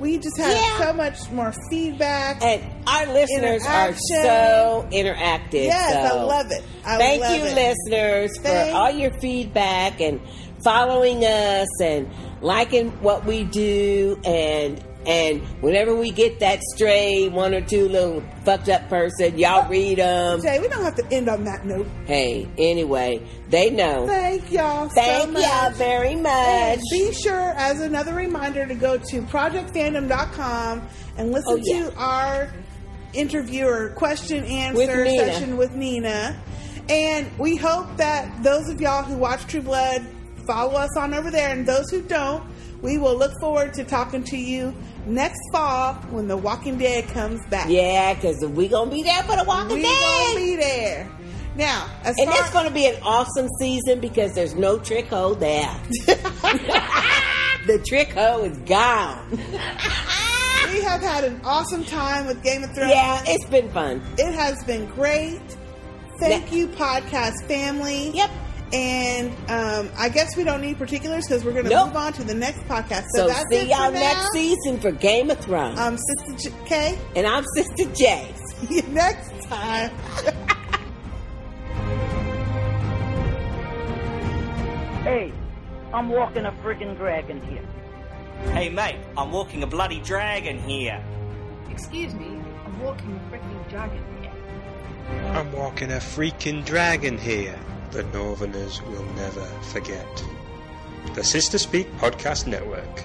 We just had Yeah. so much more feedback. And our listeners are so interactive. yes, so I love it. I Thank love you, it. listeners, for all your feedback and following us and liking what we do and and whenever we get that stray one or two little fucked up person, y'all read them. Jay, we don't have to end on that note. Hey, anyway, they know. Thank y'all so Thank much. y'all very much. And be sure, as another reminder, to go to projectfandom.com and listen Oh, yeah. to our interview or question answer With session with Nina. And we hope that those of y'all who watch True Blood follow us on over there, and those who don't, we will look forward to talking to you next fall when The Walking Dead comes back. Yeah, because we're gonna be there for the Walking dead. we Dead. gonna be there. Now, And far it's going to be an awesome season because there's no trick hole there. the trick hole is gone. we have had an awesome time with Game of Thrones. Yeah, it's been fun. It has been great. Thank you, podcast family. Yep. And um, I guess we don't need particulars because we're going to Nope. move on to the next podcast. So, So that's see y'all for now. next season for Game of Thrones. I'm Sister J- K, and I'm Sister J. see you next time. Hey, I'm walking a friggin' dragon here. Hey mate, I'm walking a bloody dragon here. Excuse me, I'm walking a freaking dragon here. I'm walking a freaking dragon here. The Northerners will never forget. The Sistah Speak Podcast Network.